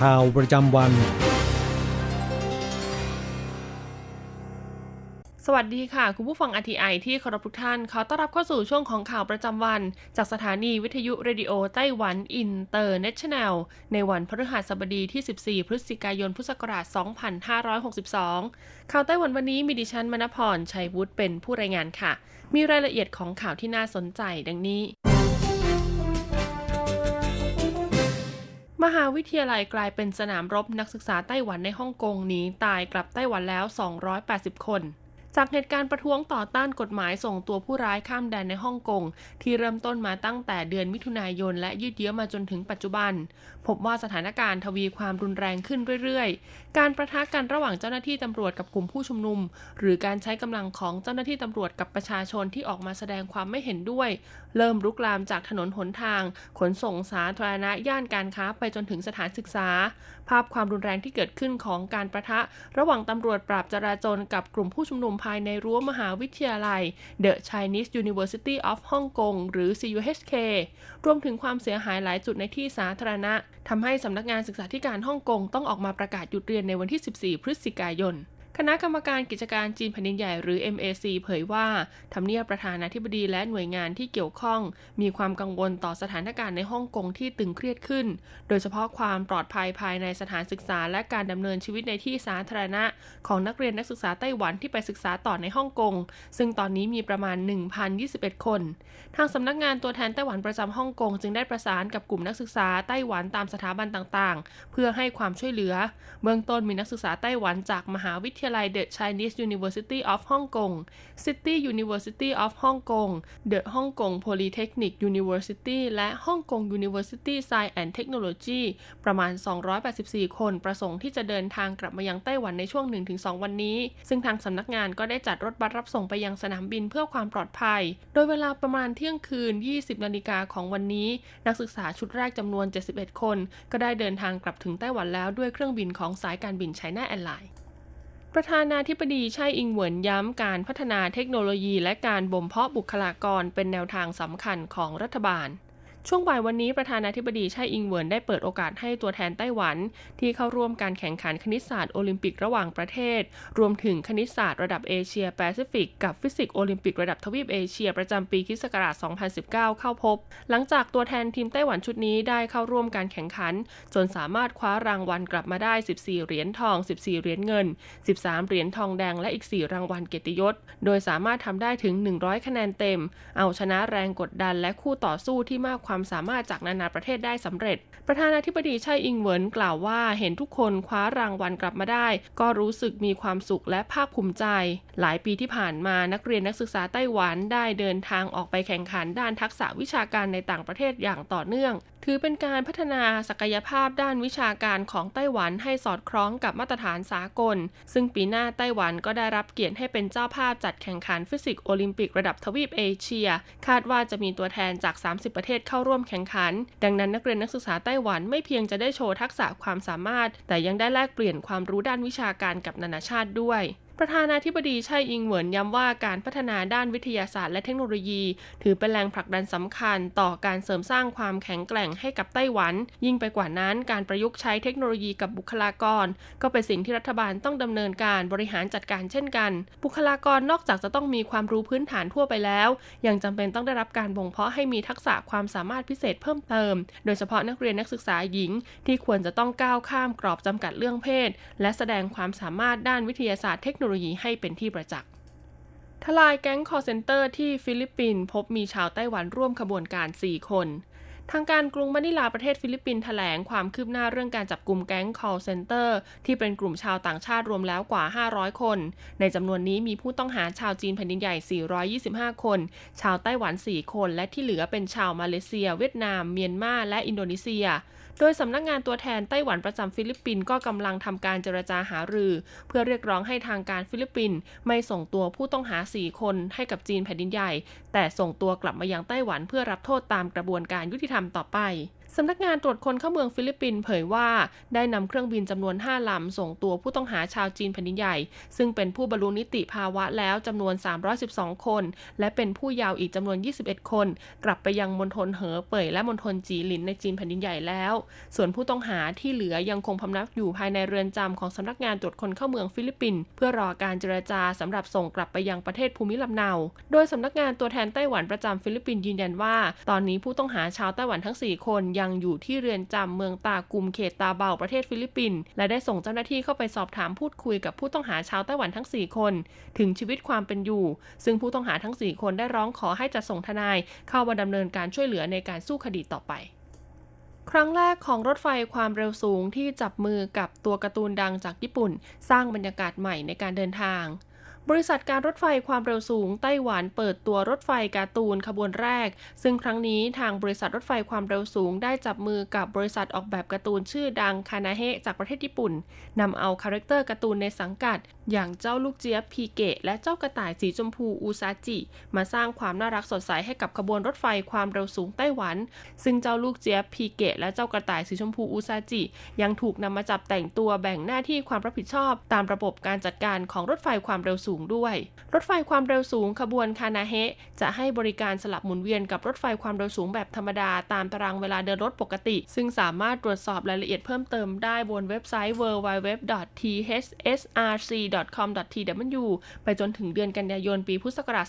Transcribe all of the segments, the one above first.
ข่าวประจำวัน สวัสดีค่ะ คุณผู้ฟัง RTI ที่เคารพทุกท่าน ขอต้อนรับเข้าสู่ช่วงของข่าวประจำวัน จากสถานีวิทยุเรดิโอไต้หวันอินเตอร์เนชั่นแนล ในวันพฤหัสบดีที่ 14 พฤศจิกายน พุทธศักราช 2562 ข่าวไต้หวันวันนี้มีดิฉันมณพร ชัยวุฒิเป็นผู้รายงานค่ะ มีรายละเอียดของข่าวที่น่าสนใจดังนี้ มหาวิทยาลัยกลายเป็นสนามรบนักศึกษาไต้หวันในฮ่องกงหนีตายกลับไต้หวันแล้ว 280 คน จากเหตุการณ์ประท้วงต่อต้านกฎหมายส่งตัวผู้ร้ายข้ามแดนในฮ่องกงที่เริ่มต้นมาตั้งแต่เดือนมิถุนายนและยืดเยื้อมาจนถึงปัจจุบัน พบว่าสถานการณ์ทวีความรุนแรงขึ้นเรื่อยๆ การประทะกันระหว่างเจ้าหน้าที่ตำรวจกับกลุ่มผู้ชุมนุม หรือการใช้กำลังของเจ้าหน้าที่ตำรวจกับประชาชนที่ออกมาแสดงความไม่เห็นด้วย เริ่มลุกลามจากถนนหนทาง ขนส่งสาธารณะย่านการค้าไปจนถึงสถานศึกษา ภาพความรุนแรงที่เกิดขึ้นของการประทะ ระหว่างตำรวจปราบจราจรกับกลุ่มผู้ชุมนุมภายในรั้วมหาวิทยาลัย The Chinese University of Hong Kong หรือ CUHK รวมถึงความเสียหายหลายจุดในที่สาธารณะทำให้สำนักงานศึกษาธิการฮ่องกงต้องออกมาประกาศหยุดเรียนในวันที่ 14 พฤศจิกายน คณะกรรมการกิจการจีนแผ่นดินใหญ่หรือ MAC เผยว่าทำเนียบประธานาธิบดีและหน่วยงานที่เกี่ยวข้อง มีความกังวลต่อสถานการณ์ในฮ่องกงที่ตึงเครียดขึ้น โดยเฉพาะความปลอดภัยภายในสถานศึกษา และการดำเนินชีวิตในที่สาธารณะ ของนักเรียนนักศึกษาไต้หวันที่ไปศึกษาต่อในฮ่องกง ซึ่งตอนนี้มีประมาณ 1,021 คน ทางสำนักงานตัวแทนไต้หวันประจำฮ่องกงจึงได้ประสานกับกลุ่มนักศึกษาไต้หวันตามสถาบันต่างๆ เพื่อให้ความช่วยเหลือ เบื้องต้นมีนักศึกษาไต้หวันจากมหาวิทยาลัย The Chinese University of Hong Kong City University of Hong Kong The Hong Kong Polytechnic University และ Hong Kong University Science and Technology ประมาณ 284 คนประสงค์ที่จะเดินทางกลับมายังไต้หวันในช่วง 1-2 วันนี้ ซึ่งทางสำนักงานก็ได้จัดรถบัสรับส่งไปยังสนามบินเพื่อความปลอดภัย โดยเวลาประมาณเที่ยงคืน 20 นาฬิกาของวันนี้ นักศึกษาชุดแรกจำนวน 71 คน ก็ได้เดินทางกลับถึงไต้หวันแล้วด้วยเครื่องบินของสายการบินไชน่าแอร์ไลน์ ประธานาธิบดีไช่อิงเหวินย้ำการพัฒนาเทคโนโลยีและการบ่มเพาะบุคลากรเป็นแนวทางสำคัญของรัฐบาล ช่วงบ่ายวันนี้ประธานาธิบดีไช่อิงเหวินได้เปิดโอกาสให้ตัวแทนไต้หวัน ที่เข้าร่วมการแข่งขันคณิตศาสตร์โอลิมปิกระหว่างประเทศ รวมถึงคณิตศาสตร์ระดับเอเชียแปซิฟิกกับฟิสิกส์โอลิมปิกระดับทวีปเอเชียประจำปี ค.ศ. 2019 เข้าพบ หลังจากตัวแทนทีมไต้หวันชุดนี้ได้เข้าร่วมการแข่งขัน จนสามารถคว้ารางวัลกลับมาได้ 14 เหรียญทอง 14 เหรียญเงิน 13 เหรียญทองแดงและอีก 4 รางวัลเกียรติยศ โดยสามารถทำได้ถึง 100 คะแนนเต็ม เอาชนะแรงกดดันและคู่ต่อสู้ที่มากความความสามารถจากนานาประเทศได้สำเร็จ ประธานาธิบดีไช่อิงเหวินกล่าวว่าเห็นทุกคนคว้ารางวัลกลับมาได้ ก็รู้สึกมีความสุขและภาคภูมิใจ หลายปีที่ผ่านมานักเรียนนักศึกษาไต้หวันได้เดินทางออกไปแข่งขันด้านทักษะวิชาการในต่างประเทศอย่างต่อเนื่อง ถือเป็นการพัฒนาศักยภาพด้านวิชาการของไต้หวันให้สอดคล้องกับมาตรฐานสากล ซึ่งปีหน้าไต้หวันก็ได้รับเกียรติให้เป็นเจ้าภาพจัดแข่งขันฟิสิกส์โอลิมปิกระดับทวีปเอเชีย คาดว่าจะมีตัวแทนจาก 30 ประเทศเข้าร่วมแข่งขัน ดังนั้นนักเรียนนักศึกษาไต้หวันไม่เพียงจะได้โชว์ทักษะความสามารถ แต่ยังได้แลกเปลี่ยนความรู้ด้านวิชาการกับนานาชาติด้วย ประธานาธิบดีไช่อิงเหวินย้ำว่าการพัฒนาด้านวิทยาศาสตร์และเทคโนโลยี ถือเป็นแรงผลักดันสำคัญต่อการเสริมสร้างความแข็งแกร่งให้กับไต้หวัน ยิ่งไปกว่านั้นการประยุกต์ใช้เทคโนโลยีกับบุคลากร ก็เป็นสิ่งที่รัฐบาลต้องดำเนินการบริหารจัดการเช่นกัน บุคลากรนอกจากจะต้องมีความรู้พื้นฐานทั่วไปแล้ว ยังจำเป็นต้องได้รับการบ่งเพาะให้มีทักษะความสามารถพิเศษเพิ่มเติม โดยเฉพาะนักเรียนนักศึกษาหญิง ที่ควรจะต้องก้าวข้ามกรอบจำกัดเรื่องเพศ และแสดงความสามารถด้านวิทยาศาสตร์เทคโนโลยีให้เป็นที่ประจักษ์ทลายแก๊ง call center ที่ฟิลิปปินส์พบมีชาวไต้หวันร่วมขบวนการ 4 คน ทางการกรุงมะนิลาประเทศฟิลิปปินส์แถลงความคืบหน้าเรื่องการจับกลุ่มแก๊ง call center ที่เป็นกลุ่มชาวต่างชาติรวมแล้วกว่า 500 คน ในจำนวนนี้มีผู้ต้องหาชาวจีนแผ่นดินใหญ่ 425 คน ชาวไต้หวัน 4 คน และที่เหลือเป็นชาวมาเลเซีย เวียดนาม เมียนมาและอินโดนีเซีย โดยสำนักงานตัวแทนไต้หวันประจำฟิลิปปินส์ก็กำลังทำการเจรจาหารือ เพื่อเรียกร้องให้ทางการฟิลิปปินส์ไม่ส่งตัวผู้ต้องหา 4 คนให้กับจีนแผ่นดินใหญ่ แต่ส่งตัวกลับมายังไต้หวันเพื่อรับโทษตามกระบวนการยุติธรรมต่อไป สำนักงานตรวจคนเข้าเมืองฟิลิปปินส์เผยว่า ได้นำเครื่องบินจำนวน 5 ลำ ส่งตัวผู้ต้องหาชาวจีนแผ่นดินใหญ่ ซึ่งเป็นผู้บรรลุนิติภาวะแล้วจำนวน 312 คน และเป็นผู้เยาว์อีกจำนวน 21 คน กลับไปยังมณฑลเหอเป่ยและมณฑลจีหลินในจีนแผ่นดินใหญ่แล้ว ส่วนผู้ต้องหาที่เหลือยังคงพำนักอยู่ภายในเรือนจำของสำนักงานตรวจคนเข้าเมืองฟิลิปปินส์เพื่อรอการเจรจาสำหรับส่งกลับไปยังประเทศภูมิลำเนา โดยสำนักงานตัวแทนไต้หวันประจำฟิลิปปินส์ยืนยันว่า ตอนนี้ผู้ต้องหาชาวไต้หวันทั้ง 4 คนยังอยู่ที่เรือนจำเมืองตากุมเขตดาเวาประเทศฟิลิปปินส์และได้ส่งเจ้าหน้าที่เข้าไปสอบถามพูดคุยกับผู้ต้องหาชาวไต้หวันทั้ง 4 คน ถึงชีวิตความเป็นอยู่ ซึ่งผู้ต้องหาทั้ง 4 คนได้ร้องขอให้จัดส่งทนายเข้ามาดำเนินการช่วยเหลือในการสู้คดีต่อไปครั้งแรกของรถไฟความเร็วสูงที่จับมือกับตัวการ์ตูนดังจากญี่ปุ่น สร้างบรรยากาศใหม่ในการเดินทาง บริษัทการรถไฟความเร็วสูงไต้หวันเปิดตัวรถไฟการ์ตูนขบวนแรก ซึ่งครั้งนี้ทางบริษัทรถไฟความเร็วสูงได้จับมือกับบริษัทออกแบบการ์ตูนชื่อดังคานาเฮจากประเทศญี่ปุ่นนำเอา character การ์ตูนในสังกัด อย่างเจ้าลูกเจี๊ยบพีเกะและเจ้ากระต่ายสีชมพูอูซาจิ มาสร้างความน่ารักสดใสให้กับขบวนรถไฟความเร็วสูงไต้หวัน ซึ่งเจ้าลูกเจี๊ยบพีเกะและเจ้ากระต่ายสีชมพูอูซาจิ ยังถูกนำมาจับแต่งตัวแบ่งหน้าที่ความรับผิดชอบ ตามระบบการจัดการของรถไฟความเร็วสูงด้วย รถไฟความเร็วสูงขบวนคานาเฮจะให้บริการสลับหมุนเวียนกับรถไฟความเร็วสูงแบบธรรมดาตามตารางเวลาเดินรถปกติ ซึ่งสามารถตรวจสอบรายละเอียดเพิ่มเติมได้บนเว็บไซต์ www.thsrc.com.tw ไปจนถึงเดือนกันยายนปีพุทธศักราช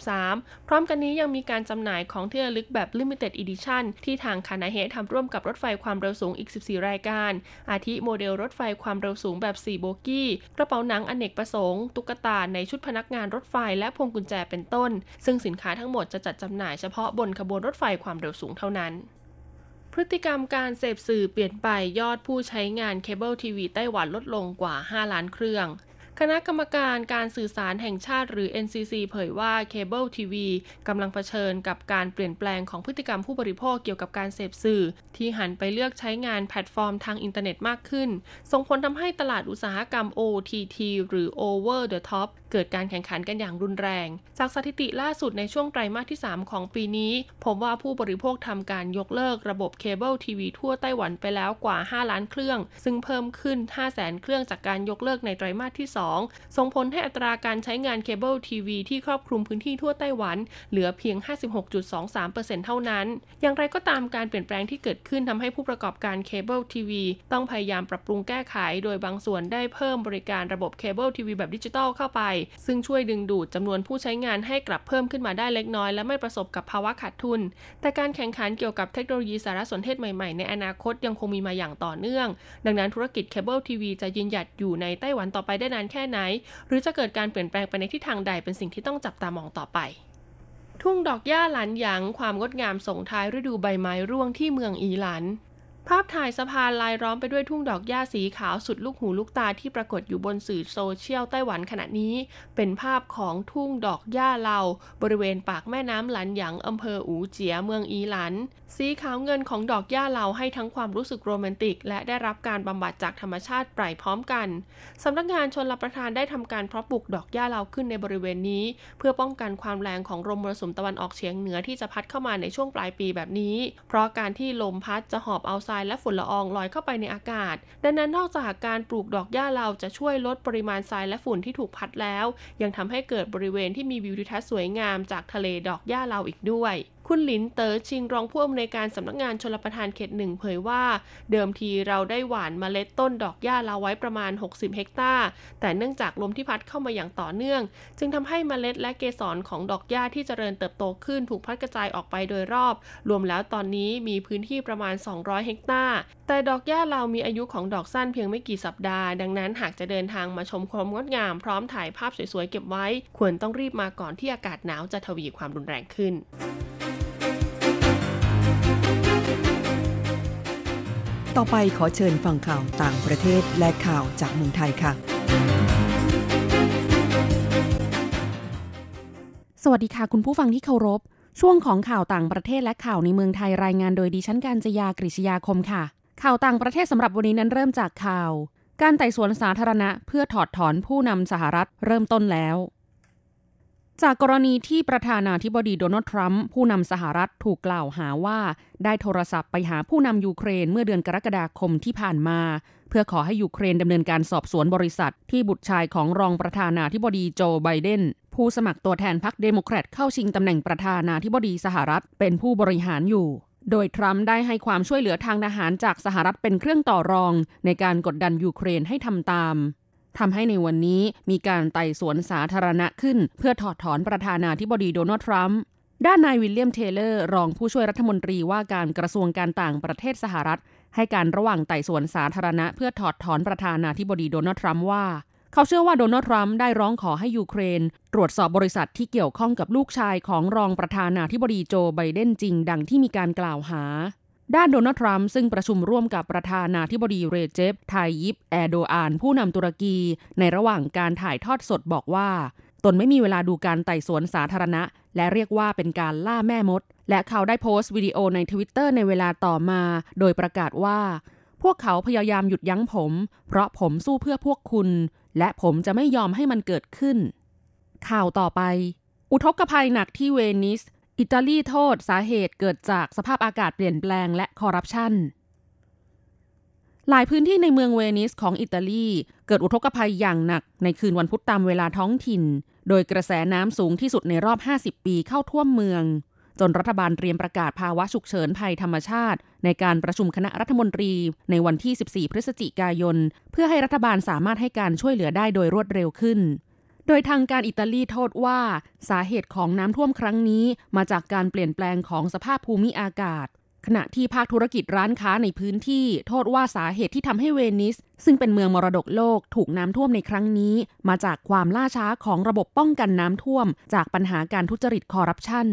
2563 พร้อมกันนี้ยังมีการจำหน่ายของที่ระลึกแบบ Limited Edition ที่ทางคานาเฮทำร่วมกับรถไฟความเร็วสูงอีก 14 รายการ อาทิโมเดลรถไฟความเร็วสูงแบบ 4 โบกี้ กระเป๋าหนังอเนกประสงค์ตุ๊กตาในชุดพนักงานรถไฟและพวงกุญแจเป็นต้น ซึ่งสินค้าทั้งหมดจะจัดจำหน่ายเฉพาะบนขบวนรถไฟความเร็วสูงเท่านั้นพฤติกรรมการเสพสื่อเปลี่ยนไปยอดผู้ใช้งานเคเบิลทีวีไต้หวันลดลงกว่า 5 ล้านเครื่อง คณะกรรมการการสื่อสารแห่งชาติหรือ NCC เผยว่าเคเบิลทีวีกำลังเผชิญกับการเปลี่ยนแปลงของพฤติกรรมผู้บริโภคเกี่ยวกับการเสพสื่อ ที่หันไปเลือกใช้งานแพลตฟอร์มทางอินเทอร์เน็ตมากขึ้น ส่งผลทำให้ตลาดอุตสาหกรรม OTT หรือ Over the Top เกิดการแข่งขันกันอย่างรุนแรง จากสถิติล่าสุดในช่วงไตรมาสที่ 3 ของปีนี้ พบว่าผู้บริโภคทำการยกเลิกระบบเคเบิลทีวีทั่วไต้หวันไปแล้วกว่า 5 ล้านเครื่อง ซึ่งเพิ่มขึ้น 5 0 0แสนเครื่องจากการยกเลิกในไตรมาสที่ 2ส่งผลให้อัตราการใช้งานเคเบิลทีวีที่ครอบคลุมพื้นที่ทั่วไต้หวัน เหลือเพียง 56.23%เท่านั้น อย่างไรก็ตามการเปลี่ยนแปลงที่เกิดขึ้นทำให้ผู้ประกอบการเคเบิลทีวีต้องพยายามปรับปรุงแก้ไข โดยบางส่วนได้เพิ่มบริการระบบเคเบิลทีวีแบบดิจิตอลเข้าไป ซึ่งช่วยดึงดูดจำนวนผู้ใช้งานให้กลับเพิ่มขึ้นมาได้เล็กน้อย และไม่ประสบกับภาวะขาดทุน แต่การแข่งขันเกี่ยวกับเทคโนโลยีสารสนเทศใหม่ๆ ในอนาคตยังคงมีมาอย่างต่อเนื่อง ดังนั้นธุรกิจเคเบิลทีวีจะยืนหยัดอยู่ในไต้หวันต่อไปได้นานแค่ไหน หรือจะเกิดการเปลี่ยนแปลงไปในทิศทางใดเป็นสิ่งที่ต้องจับตามองต่อไป ทุ่งดอกหญ้าหลันหยางความงดงามส่งท้ายฤดูใบไม้ร่วงที่เมืองอีหลัน ภาพถ่ายสะพานรายล้อมไปด้วยทุ่งดอกหญ้าสีขาวสุดลูกหูลูกตาที่ปรากฏอยู่บนสื่อโซเชียลไต้หวันขณะนี้ เป็นภาพของทุ่งดอกหญ้าเลาบริเวณปากแม่น้ำหลันหยางอำเภออูเจียเมืองอีหลัน สีขาวเงินของดอกหญ้าเลาให้ทั้งความรู้สึกโรแมนติก และได้รับการบำบัดจากธรรมชาติปล่อยพร้อมกันสำนักงานชนรับประทานได้ทำการเพาะปลูกดอกหญ้าเลาขึ้นในบริเวณนี้ เพื่อป้องกันความแรงของลมมรสุมตะวันออกเฉียงเหนือที่จะพัดเข้ามาในช่วงปลายปีแบบนี้ เพราะการที่ลมพัดจะหอบเอาทรายายและฝุ่นละอองลอยเข้าไปในอากาศ ดังนั้นนอกจากการปลูกดอกหญ้าเราจะช่วยลดปริมาณทรายและฝุ่นที่ถูกพัดแล้ว ยังทำให้เกิดบริเวณที่มีวิวทิวทัศน์สวยงามจากทะเลดอกหญ้าเราอีกด้วยคุณหลินเต๋อชิงรองผู้อำนวยการสำนักงานชลประทานเขตหนึ่งเผยว่า เดิมทีเราได้หว่านเมล็ดต้นดอกหญ้าลาไว้ประมาณ 60 เฮกตาร์ แต่เนื่องจากลมที่พัดเข้ามาอย่างต่อเนื่อง จึงทำให้เมล็ดและเกสรของดอกหญ้าที่เจริญเติบโตขึ้นถูกพัดกระจายออกไปโดยรอบ รวมแล้วตอนนี้มีพื้นที่ประมาณ 200 เฮกตาร์ แต่ดอกหญ้าเรามีอายุของดอกสั้นเพียงไม่กี่สัปดาห์ ดังนั้นหากจะเดินทางมาชมความงดงามพร้อมถ่ายภาพสวยๆเก็บไว้ ควรต้องรีบมาก่อนที่อากาศหนาวจะทวีความรุนแรงขึ้น ต่อไปขอเชิญฟังข่าวต่างประเทศและข่าวจากเมืองไทยค่ะ สวัสดีค่ะคุณผู้ฟังที่เคารพ ช่วงของข่าวต่างประเทศและข่าวในเมืองไทยรายงานโดยดิฉันการจยากริชยาคมค่ะ ข่าวต่างประเทศสำหรับวันนี้นั้นเริ่มจากข่าว การไต่สวนสาธารณะ เพื่อถอดถอนผู้นำสหรัฐเริ่มต้นแล้ว จากกรณีที่ประธานาธิบดีโดนัลด์ทรัมป์ผู้นำสหรัฐถูกกล่าวหาว่า ได้โทรศัพท์ไปหาผู้นำยูเครนเมื่อเดือนกรกฎาคมที่ผ่านมา เพื่อขอให้ยูเครนดำเนินการสอบสวนบริษัท ที่บุตรชายของรองประธานาธิบดีโจไบเดนผู้สมัครตัวแทนพรรคเดโมแครตเข้าชิงตำแหน่งประธานาธิบดีสหรัฐเป็นผู้บริหารอยู่ โดยทรัมป์ได้ให้ความช่วยเหลือทางทหารจากสหรัฐเป็นเครื่องต่อรอง ในการกดดันยูเครนให้ทำตาม ทำให้ในวันนี้มีการไต่สวนสาธารณะขึ้น เพื่อถอดถอนประธานาธิบดีโดนัลด์ทรัมป์ด้านนายวิลเลียมเทเลอร์รองผู้ช่วยรัฐมนตรีว่าการกระทรวงการต่างประเทศสหรัฐ ให้การระหว่างไต่สวนสาธารณะเพื่อถอดถอนประธานาธิบดีโดนัลด์ทรัมป์ว่า เขาเชื่อว่าโดนัลด์ทรัมป์ได้ร้องขอให้ยูเครน ตรวจสอบบริษัทที่เกี่ยวข้องกับลูกชายของรองประธานาธิบดีโจไบเดนจริง ดังที่มีการกล่าวหา ด้านโดนัลด์ทรัมป์ซึ่งประชุมร่วมกับประธานาธิบดีเรเจปไทยิปแอโดอาน ผู้นำตุรกี ในระหว่างการถ่ายทอดสดบอกว่า ตนไม่มีเวลาดูการไต่สวนสาธารณะ และเรียกว่าเป็นการล่าแม่มด และเขาได้โพสต์วิดีโอในทวิตเตอร์ในเวลาต่อมา โดยประกาศว่า พวกเขาพยายามหยุดยั้งผม เพราะผมสู้เพื่อพวกคุณ และผมจะไม่ยอมให้มันเกิดขึ้น ข่าวต่อไป อุทกภัยหนักที่เวนิส อิตาลีโทษสาเหตุเกิดจากสภาพอากาศเปลี่ยนแปลงและคอร์รัปชันหลายพื้นที่ในเมืองเวนิสของอิตาลี เกิดอุทกภัยอย่างหนักในคืนวันพุธตามเวลาท้องถิ่น โดยกระแสน้ำสูงที่สุดในรอบ 50 ปีเข้าท่วมเมือง จนรัฐบาลเตรียมประกาศภาวะฉุกเฉินภัยธรรมชาติ ในการประชุมคณะรัฐมนตรีในวันที่ 14 พฤศจิกายน เพื่อให้รัฐบาลสามารถให้การช่วยเหลือได้โดยรวดเร็วขึ้น โดยทางการอิตาลีโทษว่า สาเหตุของน้ำท่วมครั้งนี้มาจากการเปลี่ยนแปลงของสภาพภูมิอากาศ ขณะที่ภาคธุรกิจร้านค้าในพื้นที่ โทษว่าสาเหตุที่ทำให้เวนิส ซึ่งเป็นเมืองมรดกโลกถูกน้ำท่วมในครั้งนี้ มาจากความล่าช้าของระบบป้องกันน้ำท่วม จากปัญหาการทุจริตคอร์รัปชัน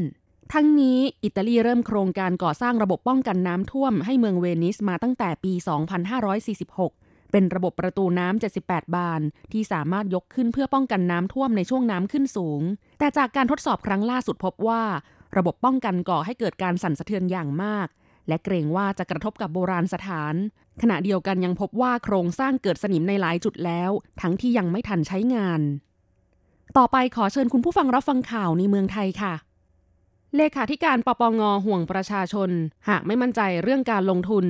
ทั้งนี้อิตาลีเริ่มโครงการก่อสร้างระบบป้องกันน้ำท่วมให้เมืองเวนิสมาตั้งแต่ปี 2546 เป็นระบบประตูน้ำ 78 บาน ที่สามารถยกขึ้นเพื่อป้องกันน้ำท่วมในช่วงน้ำขึ้นสูง แต่จากการทดสอบครั้งล่าสุดพบว่า ระบบป้องกันก่อให้เกิดการสั่นสะเทือนอย่างมาก และเกรงว่าจะกระทบกับโบราณสถาน ขณะเดียวกันยังพบว่าโครงสร้างเกิดสนิมในหลายจุดแล้ว ทั้งที่ยังไม่ทันใช้งาน ต่อไปขอเชิญคุณผู้ฟังรับฟังข่าวในเมืองไทยค่ะเลขาธิการปปงห่วงประชาชน หากไม่มั่นใจเรื่องการลงทุน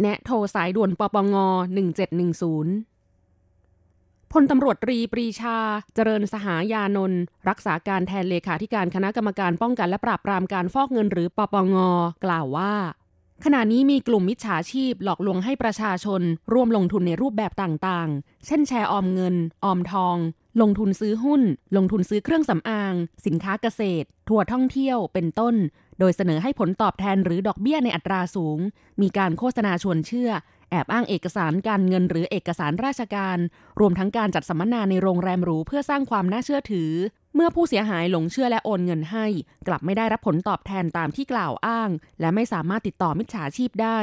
แนะโทรสายด่วนปปง 1710 พลตำรวจตรีปรีชา เจริญสหายานนท์รักษาการแทนเลขาธิการคณะกรรมการป้องกันและปราบปรามการฟอกเงินหรือปปง กล่าวว่าขณะนี้มีกลุ่มมิจฉาชีพหลอกลวงให้ประชาชน ร่วมลงทุนในรูปแบบต่างๆ เช่นแชร์ออมเงิน ออมทอง ลงทุนซื้อหุ้น ลงทุนซื้อเครื่องสำอาง สินค้าเกษตร ทัวร์ท่องเที่ยว เป็นต้น โดยเสนอให้ผลตอบแทนหรือดอกเบี้ยในอัตราสูง มีการโฆษณาชวนเชื่อ แอบอ้างเอกสารการเงินหรือเอกสารราชการ รวมทั้งการจัดสัมมนาในโรงแรมหรูเพื่อสร้างความน่าเชื่อถือ เมื่อผู้เสียหายหลงเชื่อและโอนเงินให้ กลับไม่ได้รับผลตอบแทนตามที่กล่าวอ้าง และไม่สามารถติดต่อมิจฉาชีพได้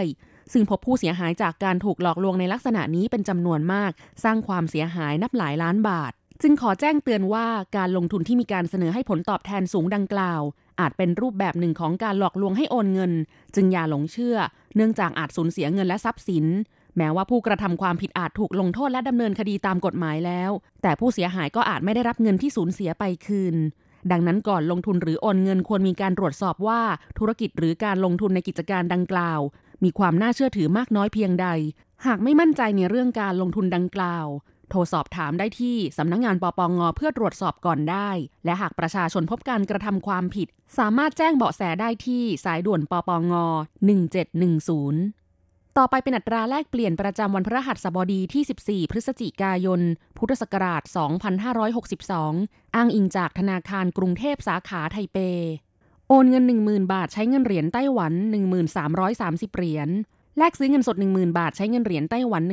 ซึ่งพบผู้เสียหายจากการถูกหลอกลวงในลักษณะนี้เป็นจำนวนมาก สร้างความเสียหายนับหลายล้านบาท จึงขอแจ้งเตือนว่าการลงทุนที่มีการเสนอให้ผลตอบแทนสูงดังกล่าว อาจเป็นรูปแบบหนึ่งของการหลอกลวงให้โอนเงิน จึงอย่าหลงเชื่อ เนื่องจากอาจสูญเสียเงินและทรัพย์สิน แม้ว่าผู้กระทำความผิดอาจถูกลงโทษและดำเนินคดีตามกฎหมายแล้ว แต่ผู้เสียหายก็อาจไม่ได้รับเงินที่สูญเสียไปคืน ดังนั้นก่อนลงทุนหรือโอนเงินควรมีการตรวจสอบว่าธุรกิจหรือการลงทุนในกิจการดังกล่าว มีความน่าเชื่อถือมากน้อยเพียงใด หากไม่มั่นใจในเรื่องการลงทุนดังกล่าว โทรสอบถามได้ที่สำนักงงานปปงเพื่อตรวจสอบก่อนได้ และหากประชาชนพบการกระทำความผิด สามารถแจ้งเบาะแสได้ที่สายด่วนปปง 1710 ต่อไปเป็นอัตราแลกเปลี่ยนประจำวันพฤหัสบดีที่ 14 พฤศจิกายน พุทธศักราช 2562 อ้างอิงจากธนาคารกรุงเทพสาขาไทเป โอนเงิน 10,000 บาทใช้เงินเหรียญไต้หวัน 1330 เหรียญแลกซื้อเงินสด 10,000 บาทใช้เงินเหรียญไต้หวัน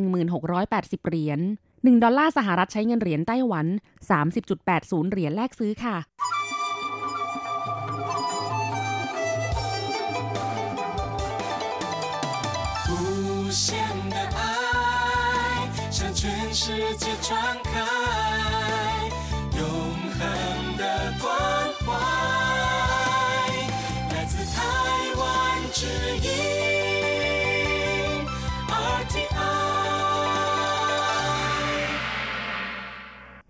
1680 เหรียญ 1 ดอลลาร์สหรัฐใช้เงินเหรียญไต้หวัน 30.80 เหรียญแลกซื้อค่ะ世界传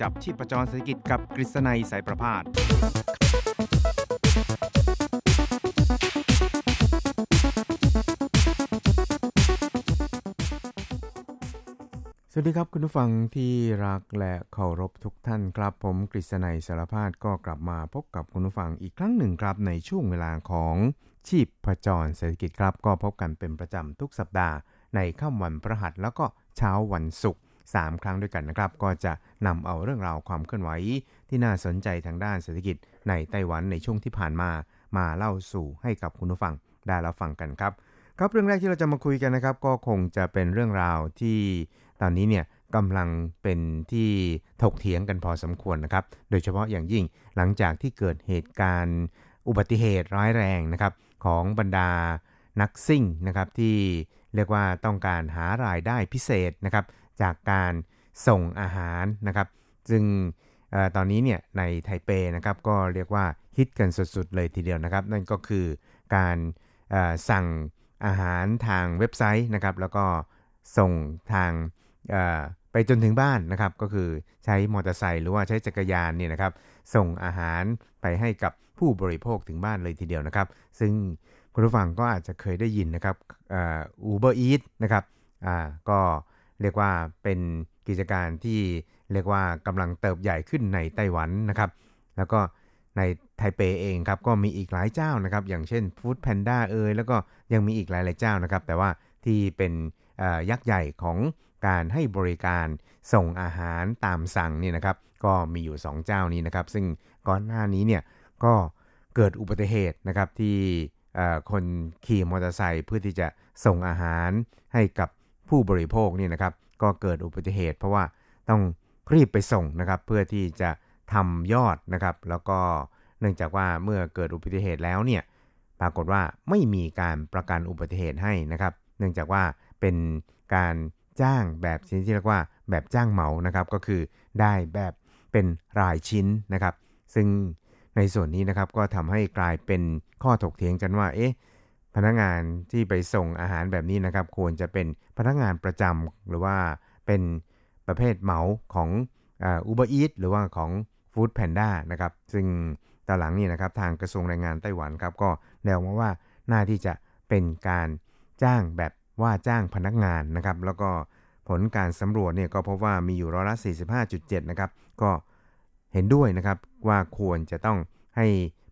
จับชีพประจรเศรษฐกิจกับกฤษณัยสายประพาสวัสดีครับคุณผู้ฟังที่รักและเคารพทุกท่านครับ ผมกฤษณัยสารพาดก็กลับมาพบกับคุณผู้ฟังอีกครั้งหนึ่งครับในช่วงเวลาของชีพประจรเศรษฐกิจครับ ก็พบกันเป็นประจำทุกสัปดาห์ในค่ำวันพระหัสแล้วก็เช้าวันศุกร์ 3 ครั้งด้วยกันนะครับ ก็จะนำเอาเรื่องราวความเคลื่อนไหวที่น่าสนใจทางด้านเศรษฐกิจในไต้หวันในช่วงที่ผ่านมา มาเล่าสู่ให้กับคุณผู้ฟังได้รับฟังกันครับ ครับเรื่องแรกที่เราจะมาคุยกันนะครับ ก็คงจะเป็นเรื่องราวที่ตอนนี้เนี่ยกำลังเป็นที่ถกเถียงกันพอสมควรนะครับ โดยเฉพาะอย่างยิ่งหลังจากที่เกิดเหตุการณ์อุบัติเหตุร้ายแรงนะครับของบรรดานักซิ่งนะครับที่เรียกว่าต้องการหารายได้พิเศษนะครับ จากการส่งอาหารนะครับ ซึ่งอตอนนี้เนี่ยในไทเปนะครับก็เรียกว่าฮิตกันสุดๆเลยทีเดียวนะครับ นั่นก็คือการสั่งอาหารทางเว็บไซต์นะครับ แล้วก็ส่งทางไปจนถึงบ้านนะครับ ก็คือใช้มอเตอร์ไซค์หรือว่าใช้จักรยานเนี่ยนะครับ ส่งอาหารไปให้กับผู้บริโภคถึงบ้านเลยทีเดียวนะครับ ซึ่งคุณผู้ฟังก็อาจจะเคยได้ยินนะครับอูเบอร์อีทนะครับก็ เรียกว่าเป็นกิจการที่เรียกว่ากำลังเติบใหญ่ขึ้นในไต้หวันนะครับ แล้วก็ในไทเปเองครับก็มีอีกหลายเจ้านะครับ อย่างเช่น Food Panda เอยแล้วก็ยังมีอีกหลายๆเจ้านะครับ แต่ว่าที่เป็นยักษ์ใหญ่ของการให้บริการส่งอาหารตามสั่งนี่นะครับ ก็มีอยู่ 2 เจ้านี้นะครับ ซึ่งก่อนหน้านี้เนี่ยก็เกิดอุบัติเหตุนะครับที่คนขี่มอเตอร์ไซค์เพื่อที่จะส่งอาหารให้กับ ผู้บริโภคนี่นะครับก็เกิดอุบัติเหตุ เพราะว่าต้องรีบไปส่งนะครับเพื่อที่จะทำยอดนะครับ แล้วก็เนื่องจากว่าเมื่อเกิดอุบัติเหตุแล้วเนี่ยปรากฏว่าไม่มีการประกันอุบัติเหตุให้นะครับ เนื่องจากว่าเป็นการจ้างแบบชนิดที่เรียกว่าแบบจ้างเหมานะครับ ก็คือได้แบบเป็นรายชิ้นนะครับ ซึ่งในส่วนนี้นะครับก็ทำให้กลายเป็นข้อถกเถียงกันว่าเอ๊ะ พนักงานที่ไปส่งอาหารแบบนี้นะครับ ควรจะเป็นพนักงานประจำหรือว่าเป็นประเภทเหมาของอูเบอร์อีทหรือว่าของ Food Panda นะครับ ซึ่งตอนหลังนี้นะครับทางกระทรวงแรงงานไต้หวันครับ ก็แนวมาว่าน่าที่จะเป็นการจ้างแบบว่าจ้างพนักงานนะครับ แล้วก็ผลการสำรวจเนี่ยก็พบว่ามีอยู่ร้อยละ 45.7 นะครับ ก็เห็นด้วยนะครับว่าควรจะต้องให้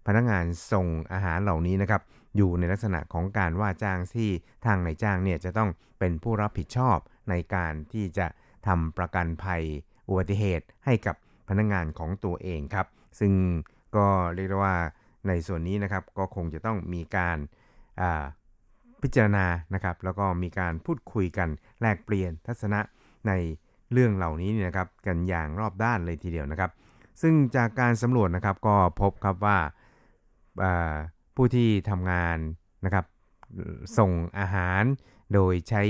พนักงานส่งอาหารเหล่านี้นะครับ อยู่ในลักษณะของการว่าจ้างที่ทางนายจ้างเนี่ยจะต้องเป็นผู้รับผิดชอบในการที่จะทำประกันภัยอุบัติเหตุให้กับพนักงานของตัวเองครับ ซึ่งก็เรียกว่าในส่วนนี้นะครับก็คงจะต้องมีการพิจารณานะครับ แล้วก็มีการพูดคุยกันแลกเปลี่ยนทัศนะในเรื่องเหล่านี้นะครับ กันอย่างรอบด้านเลยทีเดียวนะครับ ซึ่งจากการสำรวจนะครับก็พบครับว่า ผู้ที่ทำงานนะครับส่งอาหารโดยใช้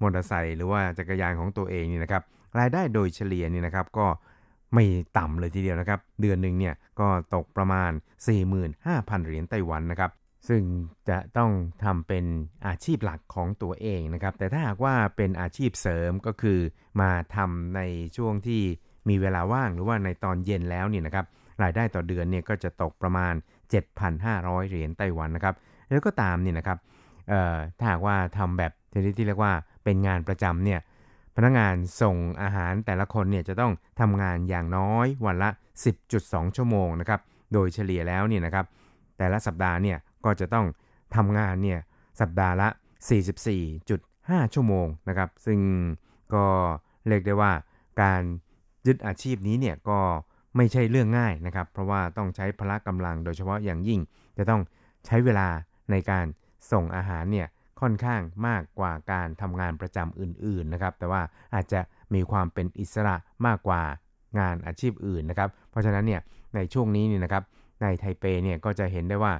มอเตอร์ไซค์หรือว่าจักรยานของตัวเองนี่นะครับรายได้โดยเฉลี่ยนี่นะครับก็ไม่ต่ำเลยทีเดียวนะครับ เดือนหนึ่งเนี่ยก็ตกประมาณ 45,000 เหรียญไต้หวันนะครับ ซึ่งจะต้องทำเป็นอาชีพหลักของตัวเองนะครับ แต่ถ้าหากว่าเป็นอาชีพเสริมก็คือมาทำในช่วงที่มีเวลาว่างหรือว่าในตอนเย็นแล้วนี่นะครับ รายได้ต่อเดือนเนี่ยก็จะตกประมาณ 7,500 เหรียญไต้หวันนะครับ แล้วก็ตามนี่นะครับถ้าหากว่าทำแบบที่ที่เรียกว่าเป็นงานประจำเนี่ยพนักงานส่งอาหารแต่ละคนเนี่ยจะต้องทำงานอย่างน้อยวันละ 10.2 ชั่วโมงนะครับ โดยเฉลี่ยแล้วเนี่ยนะครับ แต่ละสัปดาห์เนี่ยก็จะต้องทำงานเนี่ยสัปดาห์ละ 44.5 ชั่วโมงนะครับ ซึ่งก็เรียกได้ว่าการยึดอาชีพนี้เนี่ยก็ ไม่ใช่เรื่องง่ายนะครับ เพราะว่าต้องใช้พละกำลังโดยเฉพาะอย่างยิ่ง จะต้องใช้เวลาในการส่งอาหารเนี่ยค่อนข้างมากกว่าการทำงานประจำอื่นๆนะครับ แต่ว่าอาจจะมีความเป็นอิสระมากกว่างานอาชีพอื่นนะครับ เพราะฉะนั้นเนี่ยในช่วงนี้เนี่ยนะครับในไทเปเนี่ยก็จะเห็นได้ว่า